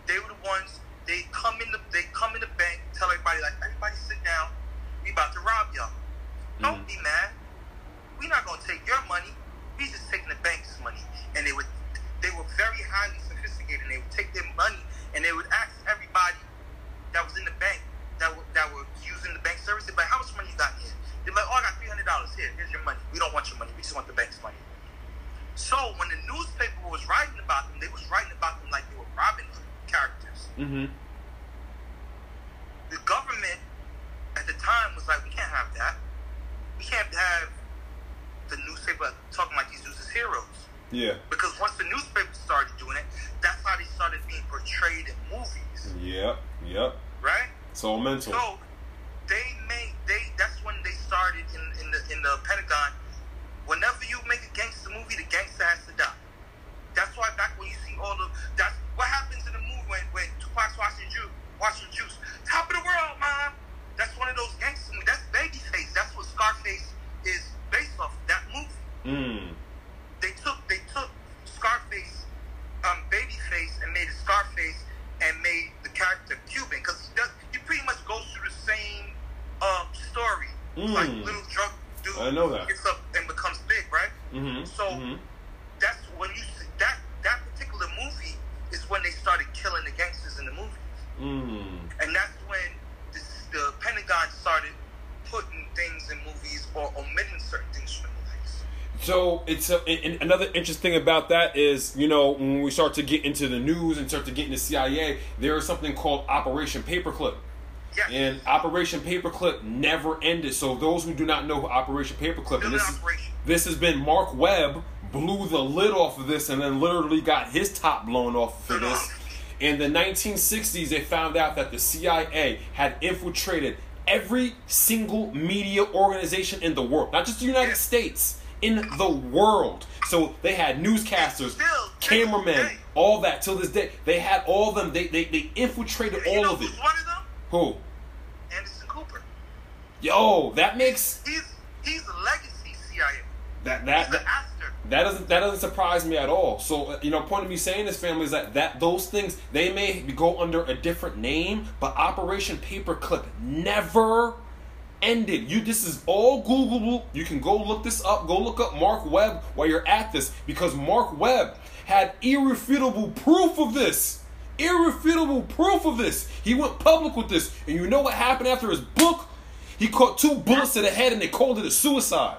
They were the ones they come in the they come in the bank, tell everybody like everybody sit down, we about to rob y'all. Don't Mhm. be mad. we not gonna take your money. We just taking the bank's money. And they would they were very highly sophisticated. And they would take their money and they would ask everybody that was in the bank that were, that were using the bank service. They'd like, "How much money you got here?" They'd be like, "Oh, I got three hundred dollars here. Here's your money. We don't want your money. We just want the bank's money." So when the newspaper was writing about them, they was writing about them like they were Robin characters. Mm-hmm. The government at the time was like, "We can't have that. We can't have the newspaper talking like these dudes as heroes." Yeah. Because once the newspaper started doing it, that's how they started being portrayed in movies, Yep. Yep. right? It's all mental. So they made they that's when they started in, in the in the Pentagon whenever you make a gangster movie, the gangster has to die. That's why back when you see all the that's what happens in the movie when when Tupac's watching Juice, watching Juice, top of the world, man. That's one of those gangster movies. That's Babyface. That's what Scarface is based off. Of, that movie. Mm. They took they took Scarface, um, Babyface, and made it Scarface, and made the character Cuban because he does he pretty much goes through the same. Mm. Like little drug dude I know that. gets up and becomes big, right? Mm-hmm. So mm-hmm. that's when you see that that particular movie is when they started killing the gangsters in the movie, Mm. and that's when the, the Pentagon started putting things in movies or omitting certain things from the movies. So it's a, and another interesting thing about that is you know when we start to get into the news and start to get into CIA, there is something called Operation Paperclip. Yes. And Operation Paperclip never ended. So those who do not know Operation Paperclip, and this is, this has been Mark Webb blew the lid off of this and then literally got his top blown off for this. In the 1960s, they found out that the CIA had infiltrated every single media organization in the world, not just the United States, in the world. So they had newscasters, cameramen, till this day. all that till this day. They had all of them. They they, they infiltrated all of it. one of them? Who? Yo, that makes He's he's a legacy CIA. that that He's that, that doesn't that doesn't surprise me at all. So uh, you know, point of me saying this, family, is that that those things they may go under a different name, but Operation Paperclip never ended. You this is all Googleable. You can go look this up. Go look up Mark Webb while you're at this because Mark Webb had irrefutable proof of this. Irrefutable proof of this. He went public with this. And you know what happened after his book? He caught two bullets to the head and they called it a suicide.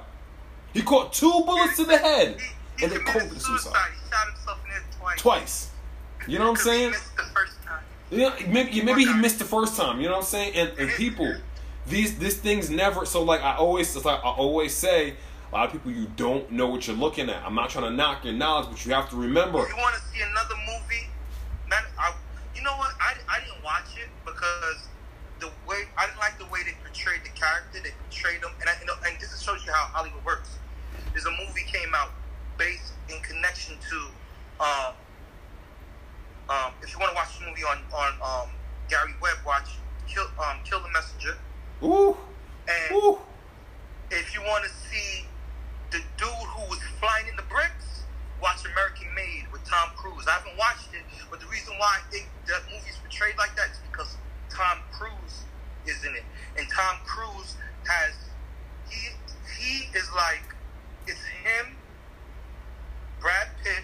He caught two bullets to the head He, and they called it a suicide. suicide. He shot himself in the head twice. Twice. You know what I'm saying? missed the first time. Yeah, maybe, maybe he missed the first time. You know what I'm saying? And, and people, these these things never. So like I always, it's like I always say, a lot of people you don't know what you're looking at. I'm not trying to knock your knowledge, but you have to remember. You want to see another movie? Man, I, you know what? I, I didn't watch it because the way I didn't like the way they portrayed the character. They portrayed him, and I, you know, and this shows you how Hollywood works. There's a movie came out based in connection to, um, um, if you want to watch the movie on on um, Gary Webb, watch Kill um, Kill the Messenger, Ooh, and ooh. if you want to see the dude who was flying in the bricks, watch American Made with Tom Cruise. I haven't watched it, but the reason why I think that movie's portrayed like that is because Tom Cruise is in it, and Tom Cruise has he he is like it's him, Brad Pitt,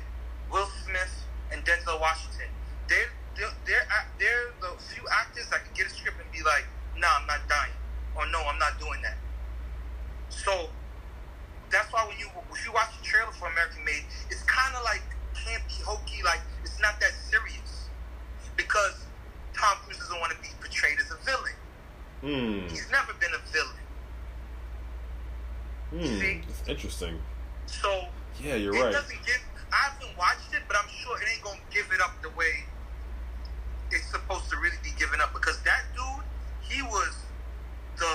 Will Smith, and Denzel Washington. They're they're they're, they're the few actors that can get a script and be like, Nah, I'm not dying, or No, I'm not doing that. So that's why when you if you watch the trailer for American Made, it's kind of like campy, hokey, like it's not that serious because Tom Cruise doesn't want to be portrayed as a villain. Hmm. He's never been a villain. Hmm. See? It's interesting. So Yeah, you're it right. doesn't give. I haven't watched it, but I'm sure it ain't gonna give it up the way it's supposed to really be given up because that dude, he was the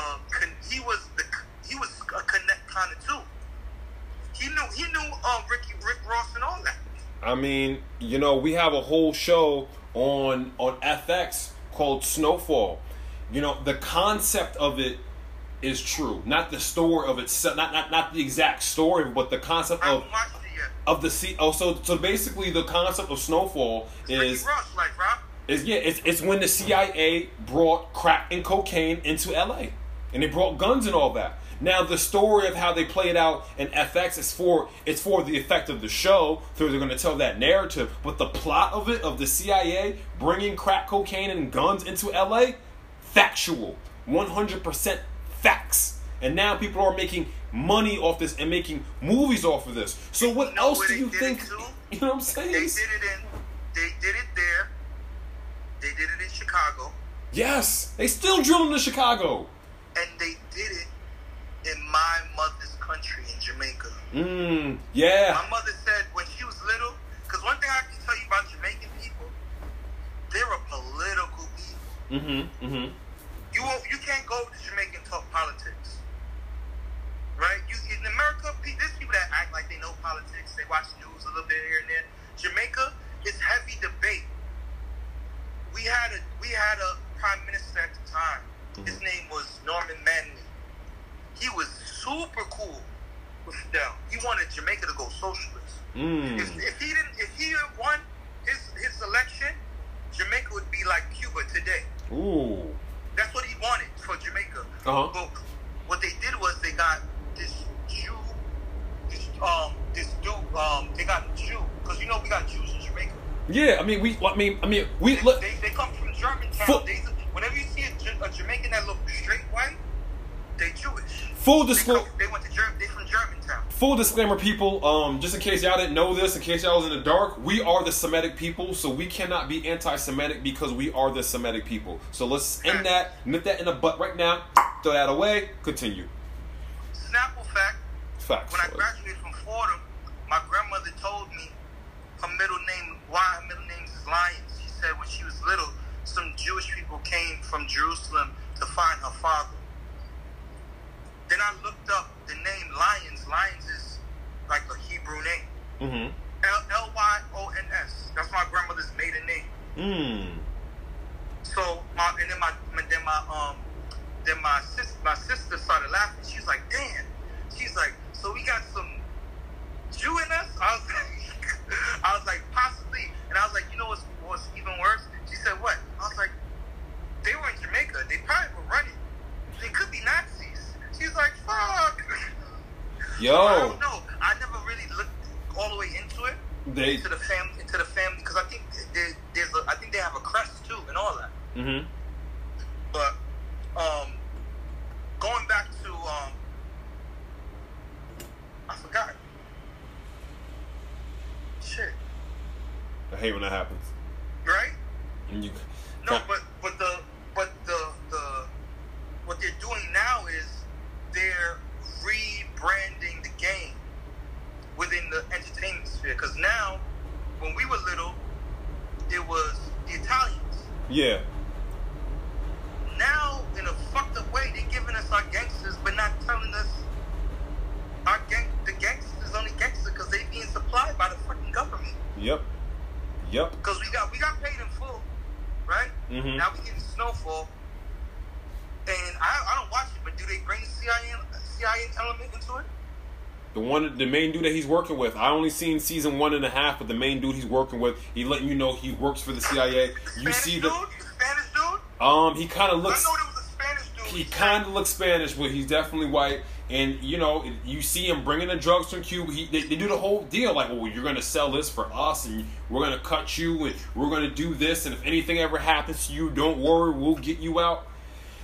he was the he was a connect kind of too. He knew he knew um Ricky Rick Ross and all that. I mean, you know, we have a whole show on on FX called Snowfall. You know, the concept of it is true, not the story of itself, not not not the exact story, but the concept of haven't watched it yet. of the sea. Oh, so so basically, the concept of Snowfall is like is yeah, it's it's when the CIA brought crack and cocaine into LA, and they brought guns and all that. Now the story of how they played out in FX is for it's for the effect of the show, so they're going to tell that narrative. But the plot of it of the CIA bringing crack cocaine and guns into LA, factual, one hundred percent facts. And now people are making money off this and making movies off of this. So what else where do you think? You know what I'm saying? They did it in. They did it there. They did it in Chicago, Yes, they still drilling in Chicago. and they did it in my mother's country in Jamaica. Mmm, yeah. My mother said when she was little, because one thing I can tell you about Jamaican people, they're a political people. Mm-hmm, mm-hmm. You won't, you can't go to Jamaica and talk politics, right? You, in America, there's people that act like they know politics. They watch news a little bit here and there. Jamaica is heavy debate. We had a we had a prime minister at the time. His Mhm. name was Norman Manley. He was super cool with Fidel. He wanted Jamaica to go socialist. If, Mm. if he didn't, if he had won his his election, Jamaica would be like Cuba today. Ooh. That's what he wanted for Jamaica. Uh-huh. But what they did was they got this Jew, this um, this dude, um, they got a Jew because you know we got Jews in Jamaica. Yeah, I mean we. I mean, I mean we. They, Look, they, they come from Germantown. Full- They, whenever you see a, a Jamaican that look straight white, they Jewish. full They, disclosure. come, they went to they from Germantown. Full disclaimer, people. Um, just in case y'all didn't know this, in case y'all was in the dark, we are the Semitic people, so we cannot be anti-Semitic because we are the Semitic people. So let's end that, nip that in the butt right now, throw that away, continue. Snapple fact: Facts. When I graduated from Fordham, my grandmother told me her middle name, why her middle name is Lyons. She said when she was little, some Jewish people came from Jerusalem to find her father. Then I looked up the name Lions. Lions is like a Hebrew name. Mm-hmm. L L Y O N S. That's my grandmother's maiden name. Mm. So my and then my then my um then my sis my sister started laughing. She's like, "Damn." She's like, "So we got some Jew in us?" I was like, I was like, possibly. And I was like, you know what's what's even worse? She said, "What?" I was like, "They were in Jamaica. They probably were running. They could be Nazis." She's like, "Fuck." I Yo, don't know. I never really looked all the way into it they. into the family into the family because I think there, there's a I think they have a crest too and all that. Mm-hmm. But um, going back to um, I forgot. Shit, I hate when that happens. right? And you. No, but but the but the the what they're doing now is they're rebranding the game within the entertainment sphere. Because now, when we were little, it was the Italians. Yeah. now in a fucked up way they're giving us our gangsters but not telling us our gang the gangsters only gangsters because they being supplied by the fucking government Yep. Yep. because we got we got paid in full right Mhm. now we getting snowfall and I, I don't watch it but do they bring the CIA CIA element into it The one, the main dude that he's working with. I only seen season one and a half, but the main dude he's working with, he letting you know he works for the CIA. You Spanish see dude the, the Spanish dude um, he kind of looks. I know there was a Spanish dude He kind of looks Spanish, but he's definitely white. And you know, you see him bringing the drugs from Cuba. He, they, they do the whole deal, like, "Well, you're gonna sell this for us, and we're gonna cut you, and we're gonna do this, and if anything ever happens to you, don't worry, we'll get you out."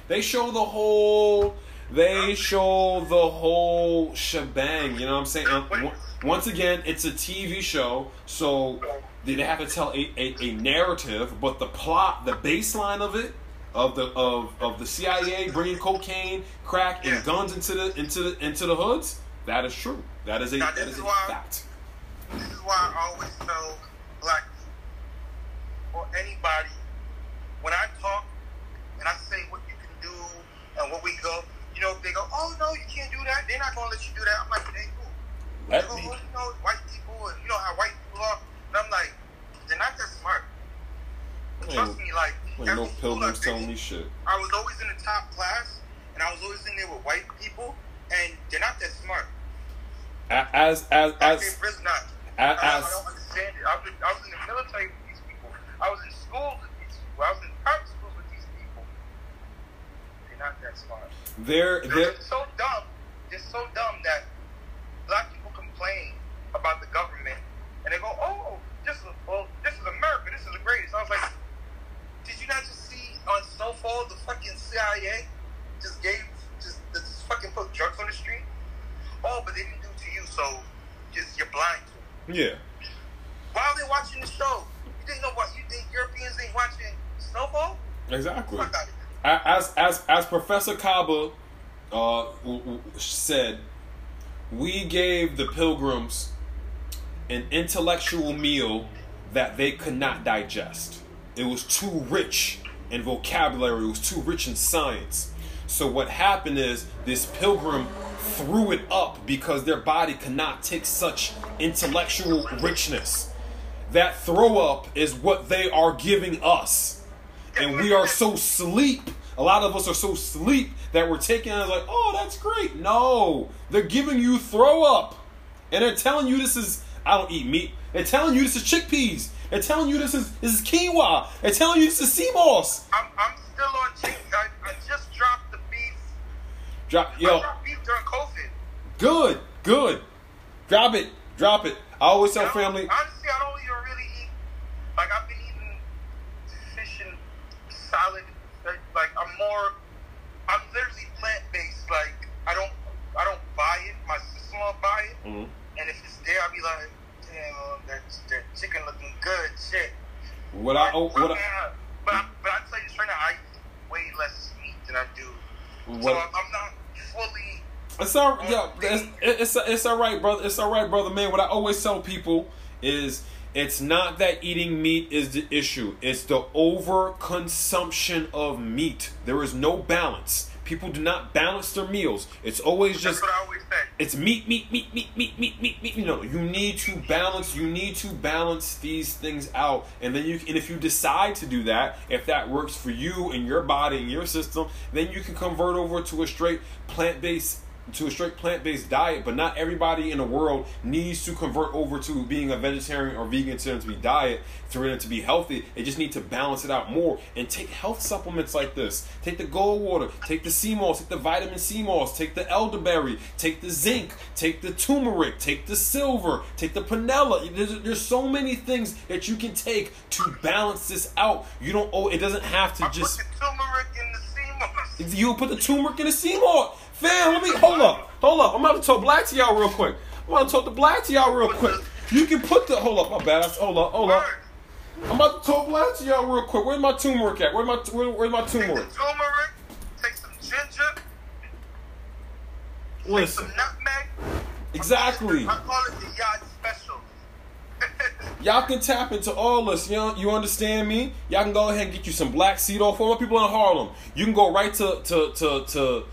They show the whole. They show the whole shebang. You know what I'm saying? And once again, it's a TV show, so they have to tell a, a, a narrative, but the plot, the baseline of it, of the of, of the CIA bringing cocaine, crack, and Yeah. guns into the into the into the hoods, that is true. That is a Now, that is is a fact. This is why I always tell black people or anybody when I talk and I say what do and what we go, you know, if they go, oh no, you can't do that. They're not gonna let you do that. I'm like, they cool. Let oh, me. well, you know, white people and you know how white people are. And I'm like, they're not that smart. Trust me, like ain't no school pilgrims telling me shit. I was always in the top class, and I was always in there with white people, and they're not that smart. As as Like, as not. a- I, don't- I don't understand it. I was, I was in the military with these people. I was in schools with these people. I was in private schools with these people. They're not that smart. they're they're They're so dumb. They're so dumb that black people complain about the government, and they go, "Oh, this is well, this is America. This is the greatest." I was like, "Did you not just see on Snowfall the fucking CIA just gave just, just fucking put drugs on the street? Oh, but they didn't do it to you, so just you're blind to it." yeah. Why are they watching the show? You didn't know what you think Europeans ain't watching Snowfall? Exactly. As as as Professor Kaba uh, said, we gave the pilgrims an intellectual meal that they could not digest. It was too rich in vocabulary. It was too rich in science. So what happened is this pilgrim threw it up because their body cannot take such intellectual richness. That throw up is what they are giving us. And we are so sleep. A lot of us are so sleep that we're taking it as like, oh, that's great. No, they're giving you throw up. And they're telling you this is, I don't eat meat. They're telling you this is chickpeas. They're telling you this is this is quinoa. They're telling you this is sea moss. I'm, I'm still on chicken. I, I just dropped the beef. Drop, I yo, dropped beef during COVID. good, good. Drop it, drop it. I always tell I family, Honestly, I don't even really eat. Like I've been eating fish and salad. Like, like I'm more. I'm literally plant based. Like I don't. I don't buy it. My sister-in-law buy it, Mhm. and if it's there, I'll be like, damn, that that chicken looking good. Shit. what I, oh, what I, Yeah. But I, but I tell you right now, I eat way less meat than I do. So I'm, I'm not fully. It's all yo, it's, it's it's all right, brother. It's all right, brother. Man, what I always tell people is it's not that eating meat is the issue. It's the overconsumption of meat. There is no balance. People do not balance their meals. It's always just what I always say. it's meat, meat, meat, meat, meat, meat, meat, meat. You know, you need to balance. You need to balance these things out, and then you. And if you decide to do that, if that works for you and your body and your system, then you can convert over to a straight plant based to a straight plant based diet. But not everybody in the world needs to convert over to being a vegetarian or vegan to be diet for it to be healthy. They just need to balance it out more and take health supplements like this. Take the gold water, take the sea moss, take the vitamin C moss, take the elderberry, take the zinc, take the turmeric, take the silver, take the panela. There's, there's so many things that you can take to balance this out. You don't oh it doesn't have to I just put the turmeric in the sea moss. you put the turmeric in the sea moss. Fam, let me hold up. Hold up. I'm about to talk black to y'all real quick. I'm about to talk the black to y'all real quick. You can put the hold up, my bad. Hold up, hold up. I'm about to talk black to y'all real quick. Where's my turmeric at? Where's my where, where's my Take the turmeric? turmeric, take some ginger, take Listen, some nutmeg. exactly. I call it the yacht special. Y'all can tap into all this. You know, you understand me? Y'all can go ahead and get you some black seed oil. For my people in Harlem, you can go right to to to to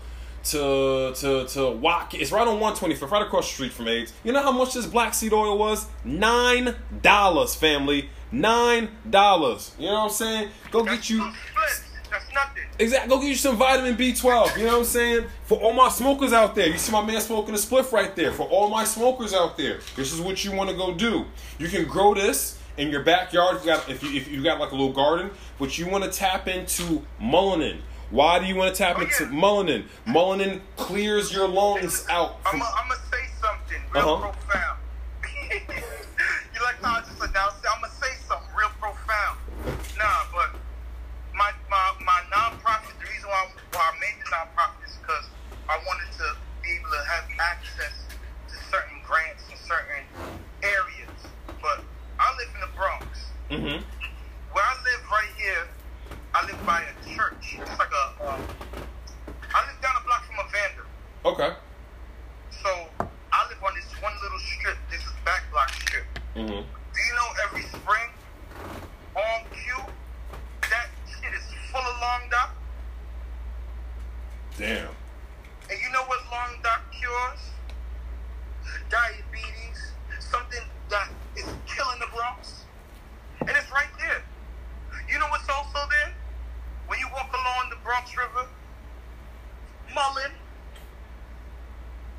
to to to Wack. It's right on 125th, right across the street from AIDS. You know how much this black seed oil was? Nine dollars, family. Nine dollars. You know what I'm saying? Go That's get you. two splits. That's nothing. Exactly. Go get you some vitamin B12. You know what I'm saying? For all my smokers out there, you see my man smoking a spliff right there. For all my smokers out there, this is what you want to go do. You can grow this in your backyard if you got if you if you got like a little garden, but you want to tap into melanin. Why do you want to tap Oh, into melanin? Melanin clears your lungs out. I'm going to say something real Uh-huh. profound. you like how I just announced it? I'm gonna say something real profound. Nah, but my my my nonprofit. The reason why, why I made the nonprofit is because I wanted to be able to have access to certain grants in certain areas. But I live in the Bronx. Mhm. Where I live right here, I live by a church. It's like a. Um, I live down a block from a vendor. Okay. So I live on this one little strip. This is back block strip. Mhm. Do you know every spring on cue that shit is full of long dock? Damn. And you know what long dock cures? Diabetes, something that is killing the Bronx. And it's right there. You know what's also there? When you walk along the Bronx River, Mullein,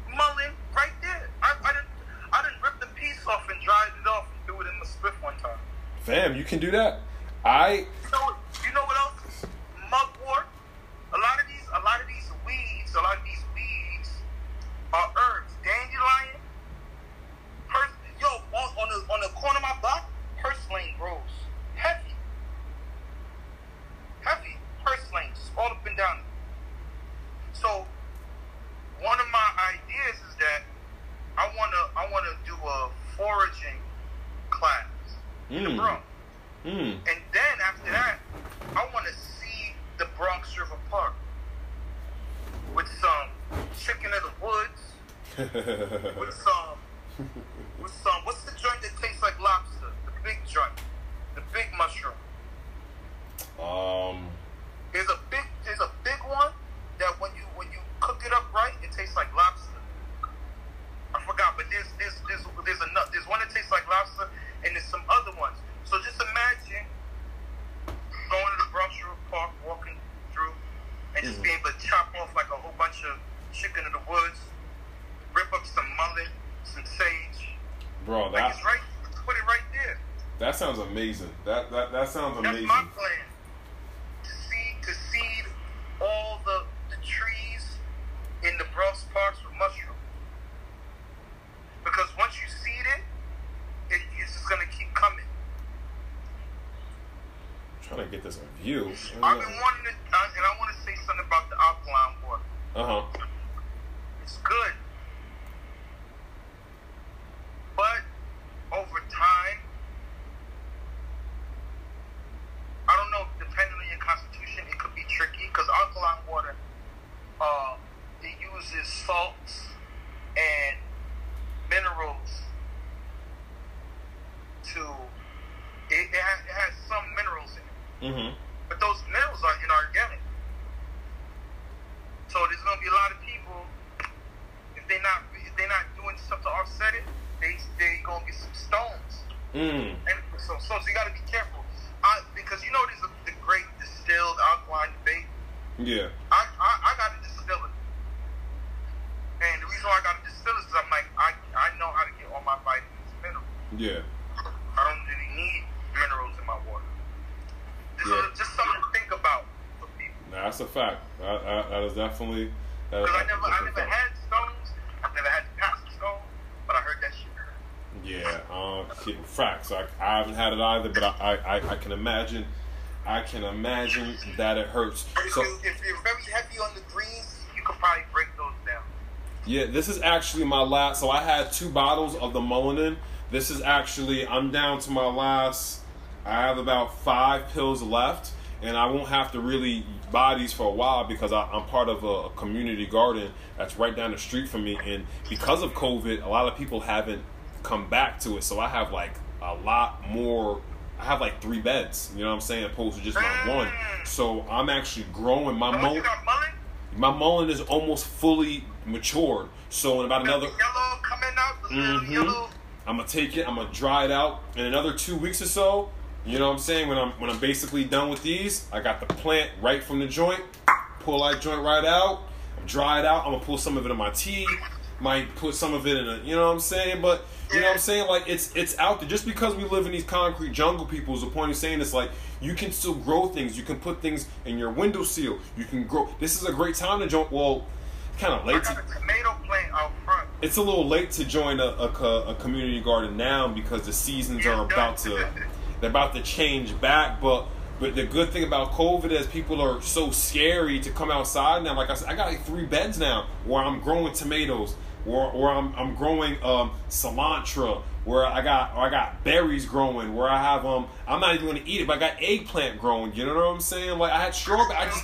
Mullein, right there. I, I didn't, I didn't rip the piece off and dried it off and threw it in the spliff one time. Fam, you can do that. I You know, what- you know what else? Mugwort. A lot of these, a lot of these weeds, a lot of these weeds are herbs. Dandelion. Pers- yo, on, on the on the corner of my block, purslane grows heavy, heavy purslane, just all up and down. So, one of my ideas is that I wanna I wanna do a foraging class in the Mm. Bronx. mm. And then after that, I want to see the Bronx River Park with some chicken of the woods, with some. What's the joint that tastes like lobster? The big joint, the big mushroom. um There's a big, there's a big one that when you when you cook it up right, it tastes like lobster. able to chop off like a whole bunch of chicken in the woods, rip up some mullein, some sage. Bro, Like that it's right, put it right there. that sounds amazing. That that that sounds That's amazing. my plan. To seed, to seed all the, the trees in the Bronx parks with mushroom. Because once you seed it, it it's just gonna keep coming. trying to get this a view. I've been wanting to, uh, and I want to say something about the alkaline water. Uh huh. It's good, but over time, I don't know. Depending on your constitution, it could be tricky because alkaline water, uh, it uses salts and minerals to. It, it, has, it has some minerals in it. Mm-hmm. But those minerals are inorganic. So there's gonna be a lot of people if they're not if they're not doing stuff to offset it, they they gonna get some stones. Mm. And so so, so you gotta be careful. I, because you know there's a, the great distilled alkaline debate. Yeah. I, I I gotta distill it. And the reason why I gotta distill it is 'cause I'm like I I know how to get all my vitamins and minerals. Yeah. I don't really need minerals in my water. Just, Yeah. just something to think about for people. Nah, that's a fact. That, that, that is definitely. Because I never, I never had stones. I've never had to pass a stone, but I heard that shit. Yeah, um, shit, facts. I, I haven't had it either, but I, I, I can imagine, I can imagine that it hurts. If, So you, if you're very heavy on the greens, you could probably break those down. yeah, this is actually my last. So I had two bottles of the Mullinan. This is actually I'm down to my last. I have about five pills left, and I won't have to really these for a while because I, I'm part of a, community garden that's right down the street from me. And because of COVID, a lot of people haven't come back to it. So I have like a lot more. I have like three beds. You know what I'm saying? Opposed to just my one. So I'm actually growing my So once you got mullein, My mullein is almost fully matured. So in about another, yellow coming out, Mhm. yellow. I'm gonna take it. I'm gonna dry it out in another two weeks or so. You know what I'm saying? When I'm when I'm basically done with these, I got the plant right from the joint. Pull that joint right out. Dry it out. I'm gonna pull some of it in my tea. Might put some of it in a. You know what I'm saying? But you know what I'm saying? Like it's it's out there. Just because we live in these concrete jungle people is the point of saying it's like you can still grow things. You can put things in your windowsill. You can grow. This is a great time to join. Well, kind of late to tomato plant out front. it's a little late to join a, a, a community garden now because the seasons are about to they're about to change back but but the good thing about covid is people are so scary to come outside now like i said i got like three beds now where i'm growing tomatoes where, where I'm, I'm growing um, cilantro where i got i got berries growing where i have um i'm not even going to eat it but i got eggplant growing you know what i'm saying like i had strawberry i just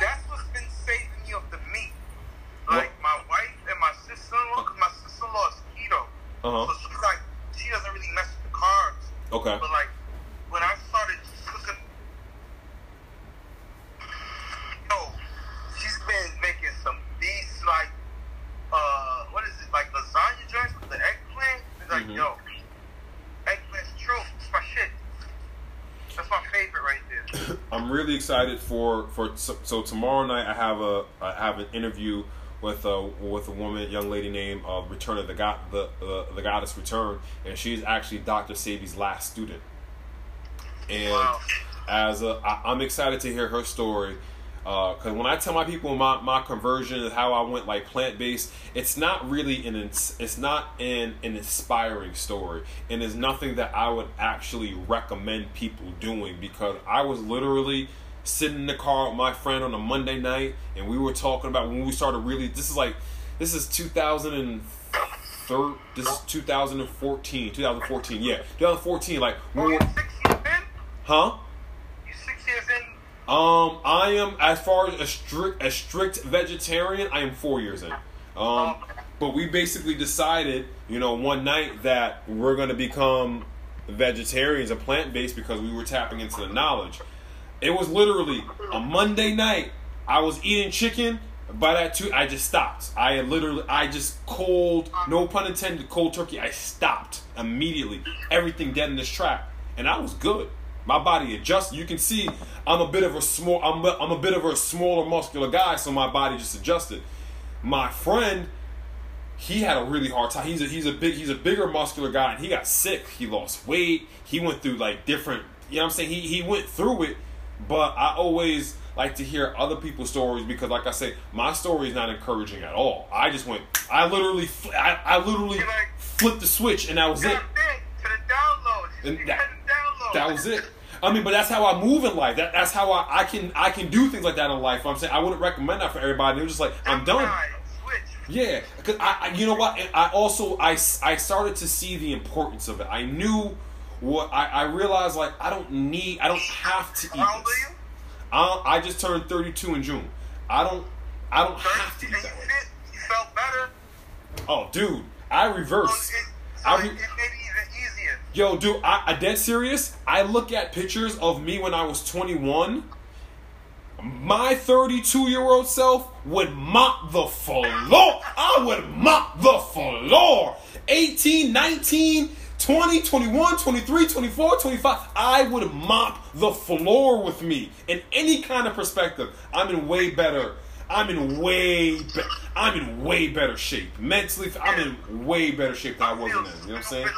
That's what's been saving me of the meat. Like my wife and my sister-in-law, because my sister-in-law is keto. uh-huh So she's like, she doesn't really mess with the carbs. Okay But like, when I started cooking, yo, she's been making some beast like, uh, what is it, like lasagna joints with the eggplant? It's like, Mhm. yo, eggplant's true. It's my shit. That's my favorite right there. I'm really excited for for so, so tomorrow night I have a I have an interview with a with a woman young lady named uh, Return of the God the uh, the Goddess Return and she's actually Dr. Sebi's last student and Wow. as a I, I'm excited to hear her story because when I tell my people my, my conversion and how I went like plant based, it's not really an ins- it's not an an inspiring story, and it's nothing that I would actually recommend people doing because I was literally sitting in the car with my friend on a Monday night, and we were talking about when we started really. This is like this is 2003. This is 2014. 2014. Yeah, 2014. Like we were, you six years in? huh? You six years in? Um, I am as far as a strict a strict vegetarian. I am four years in. Um, but we basically decided, you know, one night that we're gonna become vegetarians and plant based because we were tapping into the knowledge. It was literally a Monday night. I was eating chicken. By that too, I just stopped. I literally, I just cold, no pun intended, cold turkey. I stopped immediately. Everything dead in this trap, and I was good. My body adjusted. You can see I'm a bit of a small. I'm a, I'm a bit of a smaller, muscular guy, so my body just adjusted. My friend, he had a really hard time. He's a he's a big he's a bigger, muscular guy, and he got sick. He lost weight. He went through like different. You know what I'm saying? He he went through it, but I always like to hear other people's stories because, like I say, my story is not encouraging at all. I just went. I literally I, I literally flipped the switch, and that was it. And that, that was it. I mean, but that's how I move in life. That, that's how I, I can I can do things like that in life. I'm saying I wouldn't recommend that for everybody. It was just like I'm done. Yeah, because I, I, you know what? I also I, I started to see the importance of it. I knew what I, I realized like I don't need I don't have to eat this. I, I just turned 32 in June. I don't I don't have to eat that. You felt better. Oh, dude, I reversed. Oh, so it, so I oh, re- it, it made it even easier. Yo, dude, I, I dead serious. I look at pictures of me when I was 21. My 32 year old self would mop the floor. I would mop the floor. 18, 19, 20, 21, 23, 24, 25. I would mop the floor with me in any kind of perspective. I'm in way better. I'm in way be- I'm in way better shape. Mentally, I'm in way better shape than I was in. You know what I'm saying?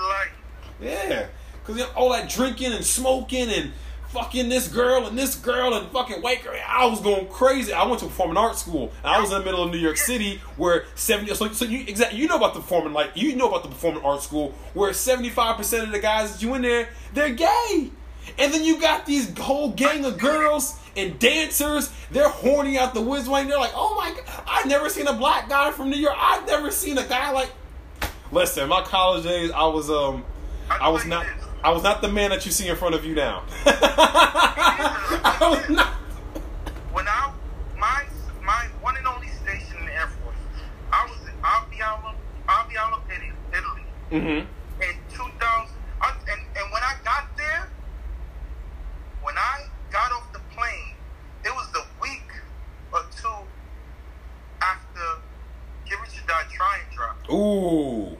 Yeah. Cause you know, all that drinking and smoking and fucking this girl and this girl and fucking white girl. I was going crazy. I went to performing arts school. I was in the middle of New York City where seventy. So, so you exactly you know about the performing like you know about the performing arts school where seventy five percent of the guys that you in there they're gay, and then you got these whole gang of girls and dancers. They're horny out the woods and they're like, oh my god, I've never seen a black guy from New York. I've never seen a guy like. Listen, my college days, I was um, I was not. I was not the man that you see in front of you now. I was not. When I my my one and only station in the Air Force, I was in Aviano, Aviano, Italy. Mm-hmm. In 2000, I, and and when I got there, when I got off the plane, it was the week or two after Get Rich or Die Trying drop. Ooh.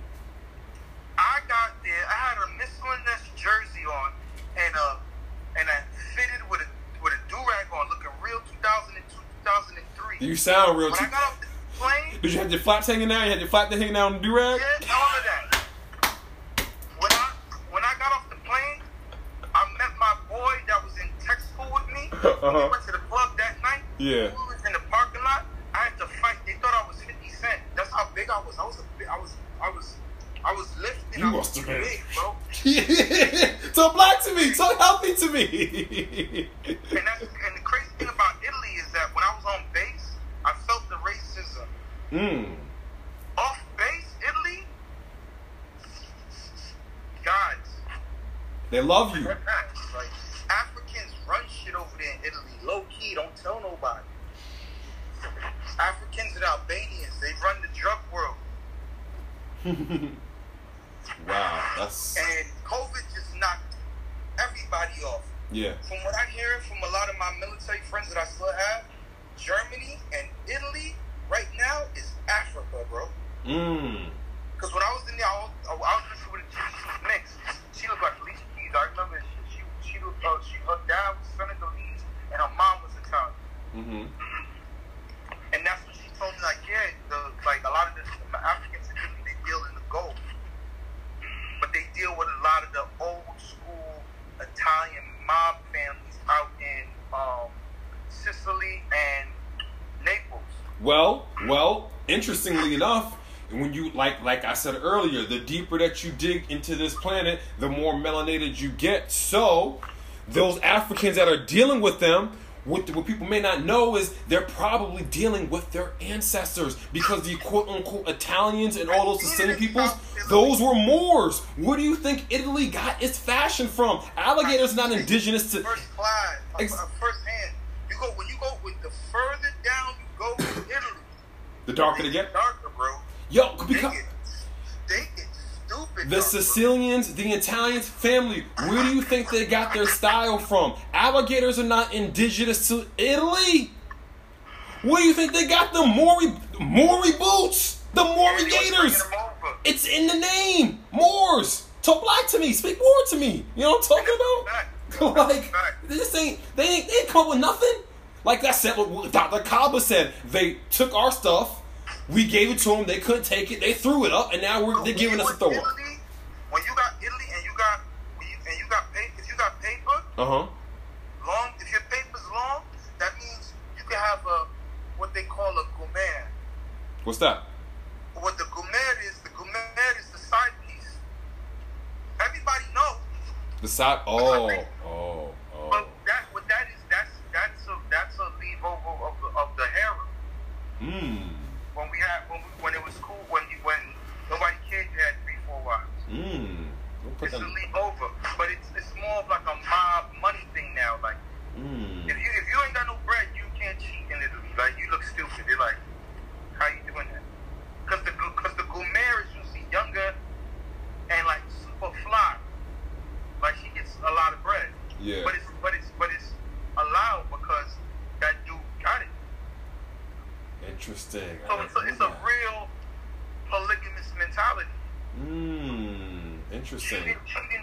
I got there. I had a Mitchell & Ness jersey You sound real. When I got off the plane, Did you have your flaps hanging down? You had your flap hanging down on the do rag? yeah, all of that. When I when I got off the plane, I met my boy that was in tech school with me. Uh-huh. We went to the club that night. Yeah. We was in the parking lot. I had to fight. They thought I was 50 Cent. That's how big I was. I was a I was I was I was lifting. You I was must have been. big, bro. Talk black to me. Talk healthy to me. And that's and the crazy thing about Italy is that when I was on base, I felt the racism. mm. Off base, Italy, guys, They love you. like Africans run shit over there in Italy, low key. Don't tell nobody. Africans and Albanians, they run the drug world, wow. That's and COVID just knocked everybody off. yeah. From what I hear from a lot of my military friends that I still have, Germany and Italy right now is Africa, bro. Mm. Because when I was in there, I was, I was listening with a Jesus mix. She looked like Alicia Keys. I remember she she she, looked, uh, she her dad was Senegalese and her mom was Italian. Mm-hmm. And that's when she told me like, yeah, the like a lot of the Africans in Italy they deal in the gold, but they deal with a lot of the old school Italian mob families out in um, Sicily and Naples. Well, well, interestingly enough, when you like like I said earlier, the deeper that you dig into this planet, the more melanated you get. So, those Africans that are dealing with them, what, what people may not know is they're probably dealing with their ancestors because the quote unquote Italians and all those Sicilian peoples, those were Moors. Where do you think Italy got its fashion from? Alligators not indigenous to. First class, Ex- first hand. You go when you go with the further down you go in Italy, The darker they get, darker, bro. yo, because. The. Sicilians, the Italians, family, where do you think they got their style from? Alligators are not indigenous to Italy. Where do you think they got the Mauri Mauri boots? The Mauri they Gators. It's in the name. Moors. Talk black to me. Speak more to me. You know what I'm talking about? like this ain't they ain't they ain't come with nothing. Like that said, Dr. Kaba said they took our stuff, we gave it to them, they couldn't take it, they threw it up, and now we're they're giving us a throw up. Italy, when you got Italy and you got when you, and you got paper, if you got paper Uh huh. long, if your paper's long, that means you can have a what they call a gourmet. What's that? What the gourmet is, the gourmet is the side piece. Everybody knows. The side. Oh, oh, oh. But that what that is that's that's a that's a leave over of the of the harem. Mmm. When we had when we, when it was cool when you when nobody cared you had three four wives. Mmm. Put It's a that. over, but it's it's more of like a mob money thing now. Like Mmm. if you if you ain't got no bread, you can't cheat in Italy. Like you look stupid. They're like, how you doing that? Because the because the gourmet is usually younger and like super fly. Like she gets a lot of bread. Yeah. But it's but it's but it's allowed because that dude got it. Interesting. So it's a, it's a real polygamous. Interesting. Cheating, cheating.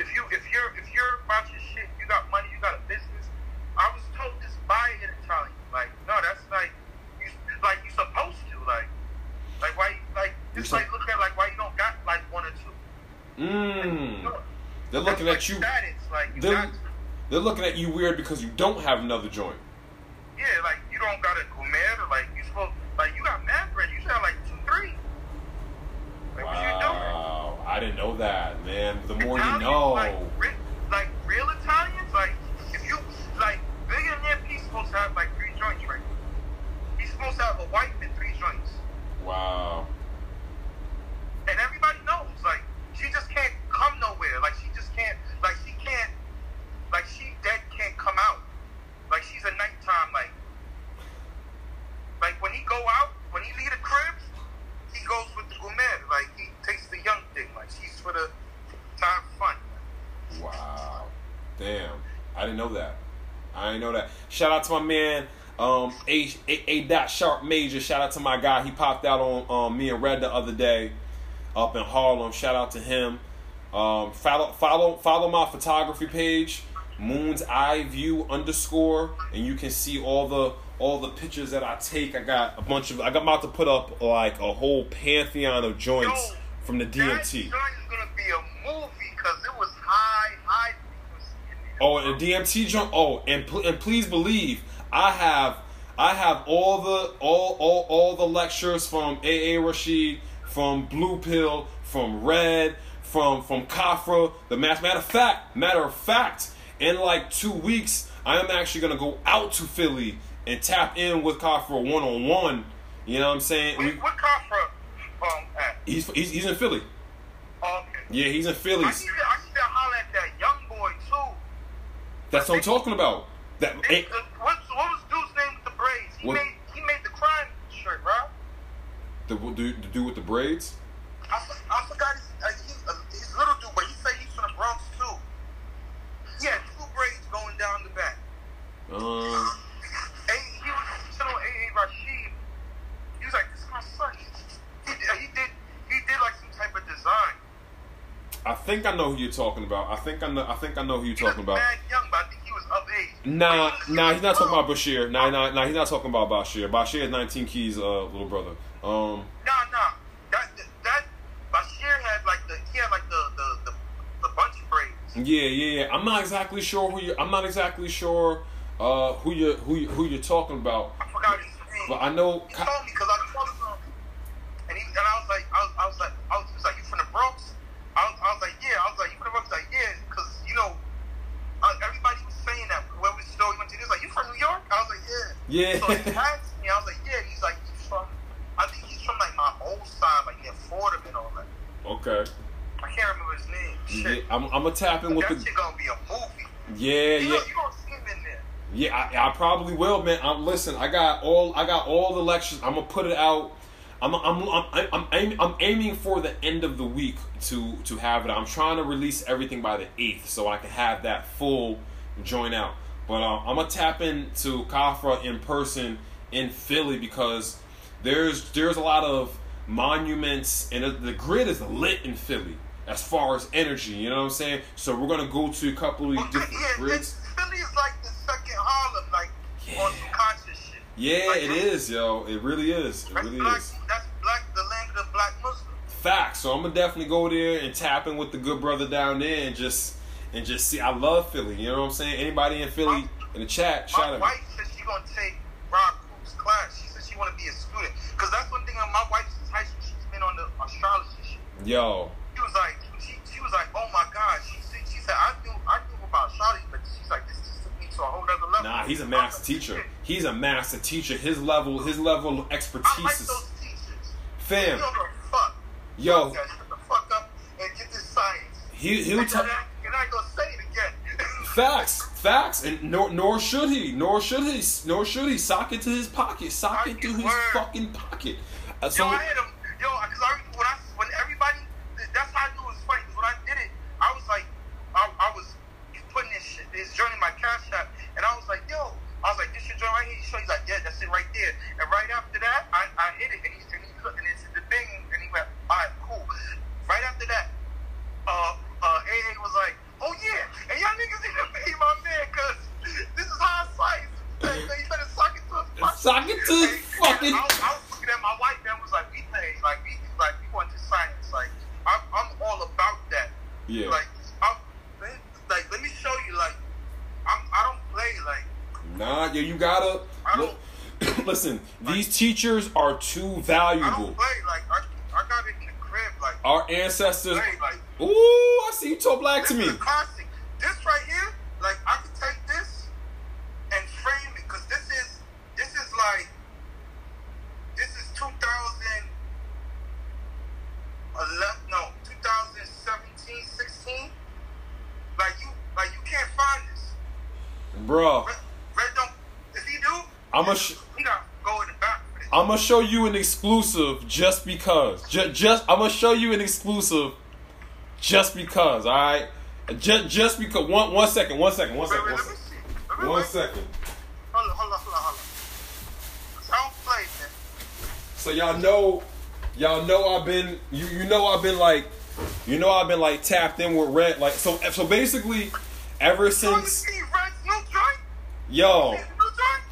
If you if you're if you're about your shit, you got money, you got a business. I was told this by an Italian. Like no, that's like you like you supposed to like like why like just like look at like why you don't got like one or two. Mmm. No. They're looking at you. Status, like you They're, got they're looking at you weird because you don't have another joint. yeah, like you don't got a gourmet or like you supposed like you got mad bread. You should have like two, three. Like what you doing? Wow. I didn't know that, man. The more you Italians, know. Like, re- like real Italians, like if you like billionaire P's supposed to have like three joints, right? He's supposed to have a wife and three joints, Wow. and everybody knows. Like she just can't come nowhere. Like she just can't. Like she can't. Like she dead can't come out. Like she's a nighttime. Like like when he go out, when he leave the cribs, he goes with the gourmet. Like he takes the young thing. Like she's for the time fun. Wow. Damn. I didn't know that. I didn't know that. Shout out to my man, um, A, A, A dot sharp major. Shout out to my guy. He popped out on um, me and Red the other day up in Harlem. Shout out to him. Um, follow follow follow my photography page, Moon's Eye View underscore, and you can see all the all the pictures that I take. I got a bunch of. I got about to put up like a whole pantheon of joints from the DMT. joint is gonna be a movie because it was high, high frequency in there. Oh, and DMT jump. Oh, and pl- and please believe I have I have all the all all all the lectures from AA Rashid, from Blue Pill, from Red, from from Kafra. The math. Matter of fact, matter of fact, in like two weeks, I am actually gonna go out to Philly and tap in with Kafra one on one. You know what I'm saying? What Kafra um at? he's, he's he's in Philly. Oh, okay. Yeah, he's in Philly. I need, to, I need to holler at that young boy too. That's what I'm talking about. That It, uh, what, what was dude's name with the braids? He What? made he made the crime shirt, bro. the dude the dude with the braids. I, I forgot his, uh, he, uh, his little dude, but he said he's from the Bronx too. He had two braids going down the back. Um. A, he was telling A.A. Rashid, he was like, "This is my son." He, did- he did he did like some type of design. I think I know who you're talking about. I think I know. I think I know who you're talking about. young, but I think he was of age. Nah, nah, he's not talking about Bashir. Nah, nah, nah, he's not talking about Bashir. Bashir is 19 Keys' uh, little brother. Um, Nah, nah. That that Bashir had like the he had like the the the, the bunch of braids. yeah, yeah, yeah. I'm not exactly sure who you. I'm not exactly sure uh, who you who you, who you're talking about. I forgot his name. But I know. He told me because I told him, and he and I was like, I was, I was like, I was, he was like, you from the Bronx? I was, like, yeah. I was like, you from Bronx? He's like, yeah, because you know, uh, everybody was saying that where we still went to. He was like, you from New York? I was like, yeah. Yeah. So he asked me. I was like, yeah. He's like, he's from. I think he's from like my old side, like near Fordham and all that. Okay. I can't remember his name. Yeah, I'm, I'm gonna tap in with that the. shit gonna be a movie. Yeah, You yeah. know, you gonna see him in there. Yeah, I, I probably will, man. I'm listen. I got all I got all the lectures. I'm gonna put it out. I'm I'm I'm I'm, I'm, aim, I'm aiming for the end of the week to to have it. I'm trying to release everything by the eighth, so I can have that full joint out. But uh, I'm gonna tap into Kafra in person in Philly because there's there's a lot of monuments and the grid is lit in Philly. as far as energy. You know what I'm saying? So we're gonna go to a couple of Well, different yeah, grids. Philly is like the second Harlem, like on some conscious shit. Yeah, Like, it is, yo. It really is. It really is. Facts. So I'm gonna definitely go there and tap in with the good brother down there and just and just see. I love Philly. You know what I'm saying? Anybody in Philly in the chat, My shout out. wife said she gonna take Rob Coop's class. She said she wanna be a student. Cause that's one thing. My wife since high school, she's been on the astrology shit. Yo, She was like, she, she was like, oh my god. She said, she said, I knew, I knew about astrology, but she's like, this just took me to a whole other level. nah, he's a master teacher. shit. He's a master teacher. His level, his level of I expertise like is those teachers. fam. You don't give fuck. Yo, Fuck that. Shut the fuck up and get this science. he he'll And tell. I- and I ain't gonna say it again. Facts, facts, and nor, nor should he, nor should he, nor should he sock it to his pocket, sock it to his Word. fucking pocket. Uh, Yo, I hit him. Yo, because I, when I, when everybody, that's how I knew it was funny. Because when I did it, I was like, I, I was putting this shit, this joint in my cash app, and I was like, yo, I was like, this your joint right here. He's like, yeah, that's it right there. And right after that, I, I hit it, and he's and he, and it's the thing, went, all right, cool. Right after that, uh, uh, AA was like, oh yeah, and y'all niggas need to pay my man, cause this is science. Hey, man, you better sock it to his. Sock it to his fucking- I, was- I was looking at my wife and was like, we pay, like we, like we want to science, like I'm, I'm all about that. yeah, Like, I'm, like let me show you, like I'm, I don't play, like nah, yeah, you gotta I look. Listen, these teachers are too I valuable. don't play, like I, I got it in the crib, like Our ancestors. like. Ooh, I see you talk black to me. classic. This right here, like I could take this and frame it because this is this is like this is 2011 no 2017 16 like you like you can't find this Bro, red, red don't if he do I'ma sh- he got go in I'm gonna show you an exclusive just because. Just, just I'm gonna show you an exclusive just because. All right, just just because. One one second. One second. One second. Wait, wait, One let me see Let wait. second. hold on hold on hold on hold on 'Cause don't play man So y'all know, y'all know I've been. You you know I've been like, you know I've been like tapped in with red. Like so so basically, ever since see red new joint yo.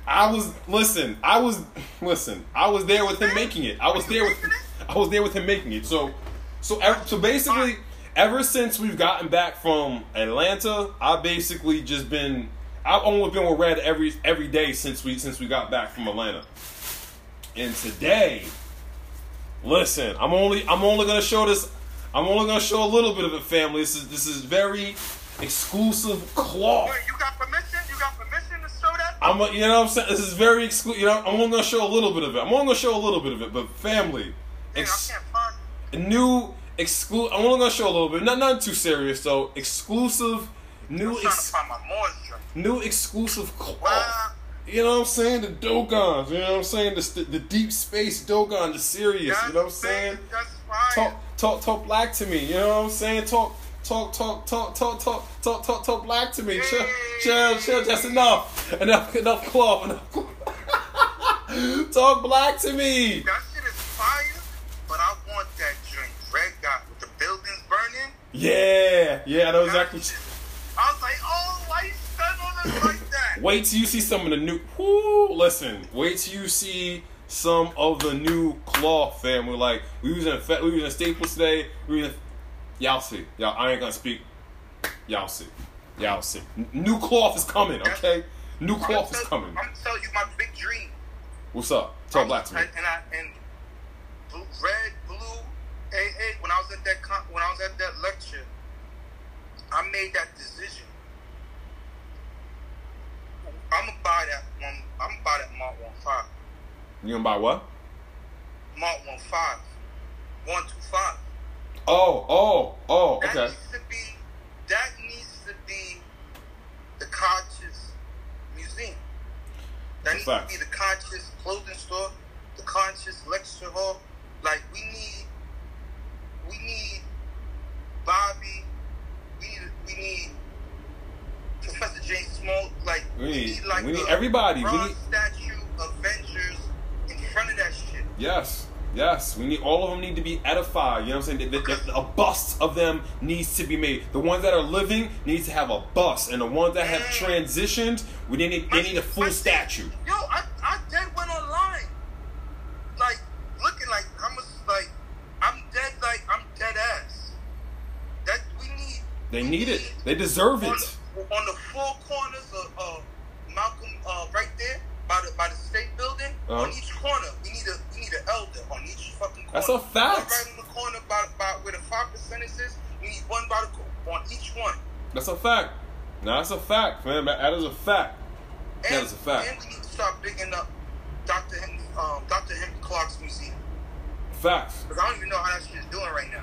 I was listen. I was listen. I was there with him making it. I was there with. I was there with him making it. So, so er, so basically, ever since we've gotten back from Atlanta, I've basically just been. I've only been with Red every every day since we since we got back from Atlanta. And today, listen, I'm only I'm only gonna show this. I'm only gonna show a little bit of it, family. This is this is very exclusive cloth. Wait, you got permission? You got permission? I'm, a, you know what I'm saying? This is very exclusive. You know, I'm only gonna show a little bit of it. I'm only gonna show a little bit of it, but family, ex- find new exclusive. I'm only gonna show a little bit. Not not too Sirius though. Exclusive, new ex- to find my moisture. new exclusive cloth. Wow. You know what I'm saying? The Dogons. You know what I'm saying? The the deep space Dogon, the serious. You know what I'm saying? Talk talk talk black to me. You know what I'm saying? Talk. Talk, talk, talk, talk, talk, talk, talk, talk black to me. Mm. Chill, chill, chill. That's enough. Enough, enough cloth. Enough cloth. talk black to me. That shit is fire, but I want that drink. Red got with the buildings burning. Yeah, yeah, I know exactly. I was like, oh, why you on us like that? Wait till you see some of the new. Whoo, listen. Wait till you see some of the new cloth family. Like we was in we was in Staples today. We was in, y'all see. Y'all, I ain't gonna speak. Y'all see. Y'all see. New cloth is coming. Okay. New I'm cloth is coming. I'm telling you my big dream. What's up? Talk black to me. And, and I and blue, red, blue, AA. When I was at that con- when I was at that lecture, I made that decision. I'm gonna buy that one. I'm gonna buy that Mark One Five. You gonna buy what? Mark One Five. One Two Five. Oh, oh, oh. okay. That needs to be. That needs to be the conscious museum. That needs Facts. to be the conscious clothing store, the conscious lecture hall. Like we need, we need Bobby. We need, we need Professor James Small. Like We need- we need everybody. We need- statue Avengers in front of that shit. Yes. Yes, we need all of them need to be edified. You know what I'm saying? The- the- the- a bust of them needs to be made. The ones that are living needs to have a bust, and the ones that have transitioned, we they need they need a full My- statue. Yo, I, I dead went online. Like, looking like, how much, like, I'm dead, like, I'm dead ass. That, we need. They we need it. They deserve on, it. On the four corners of, of Malcolm, uh, right there, by the, by the state building, Uh-huh. on each corner, we need a, we need on each fucking corner. That's a fact. One right on the corner by, by where the five percenters is, we need one by the, on each one. That's a fact. Now that's a fact, man. That is a fact. And, That is a fact. And we need to start bigging up Dr. Henry, um, Dr. Henry Clarke's museum. Facts. Because I don't even know how that shit is doing right now.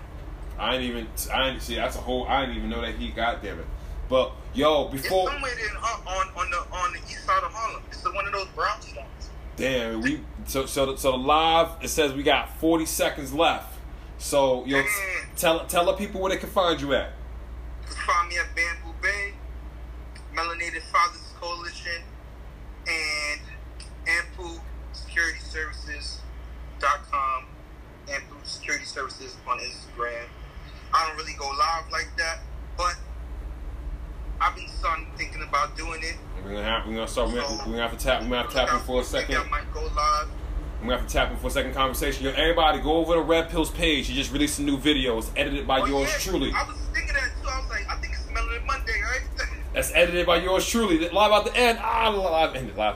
I ain't even. I ain't see. That's a whole. I didn't even know that he. Damn it. But yo, It's before. somewhere in, on, on, the, on the east side of Harlem. It's the, one of those brownstones. Damn, we so so the, so the live it says we got forty seconds left. So yo, Damn. Mm-hmm. tell tell the people where they can find you at. You can find me at Bambubey, Melanated Fathers Coalition, and Ampu Security Services.com. Ampu Security Services on Instagram. I don't really go live like that, but I've been starting thinking about doing it. We're gonna have we're gonna start. We're gonna, we're gonna have to tap. We're gonna have to tap him for a second. I might go live. We're gonna have to tap him for a second conversation. Yo, everybody, go over to Red Pill's page. He just released a new video. It's edited by Oh, yours yeah, truly. I was thinking that too. I was like, I think it's Melanin Monday, right? That's edited by yours truly. Live out the end. Ah, live ended. Live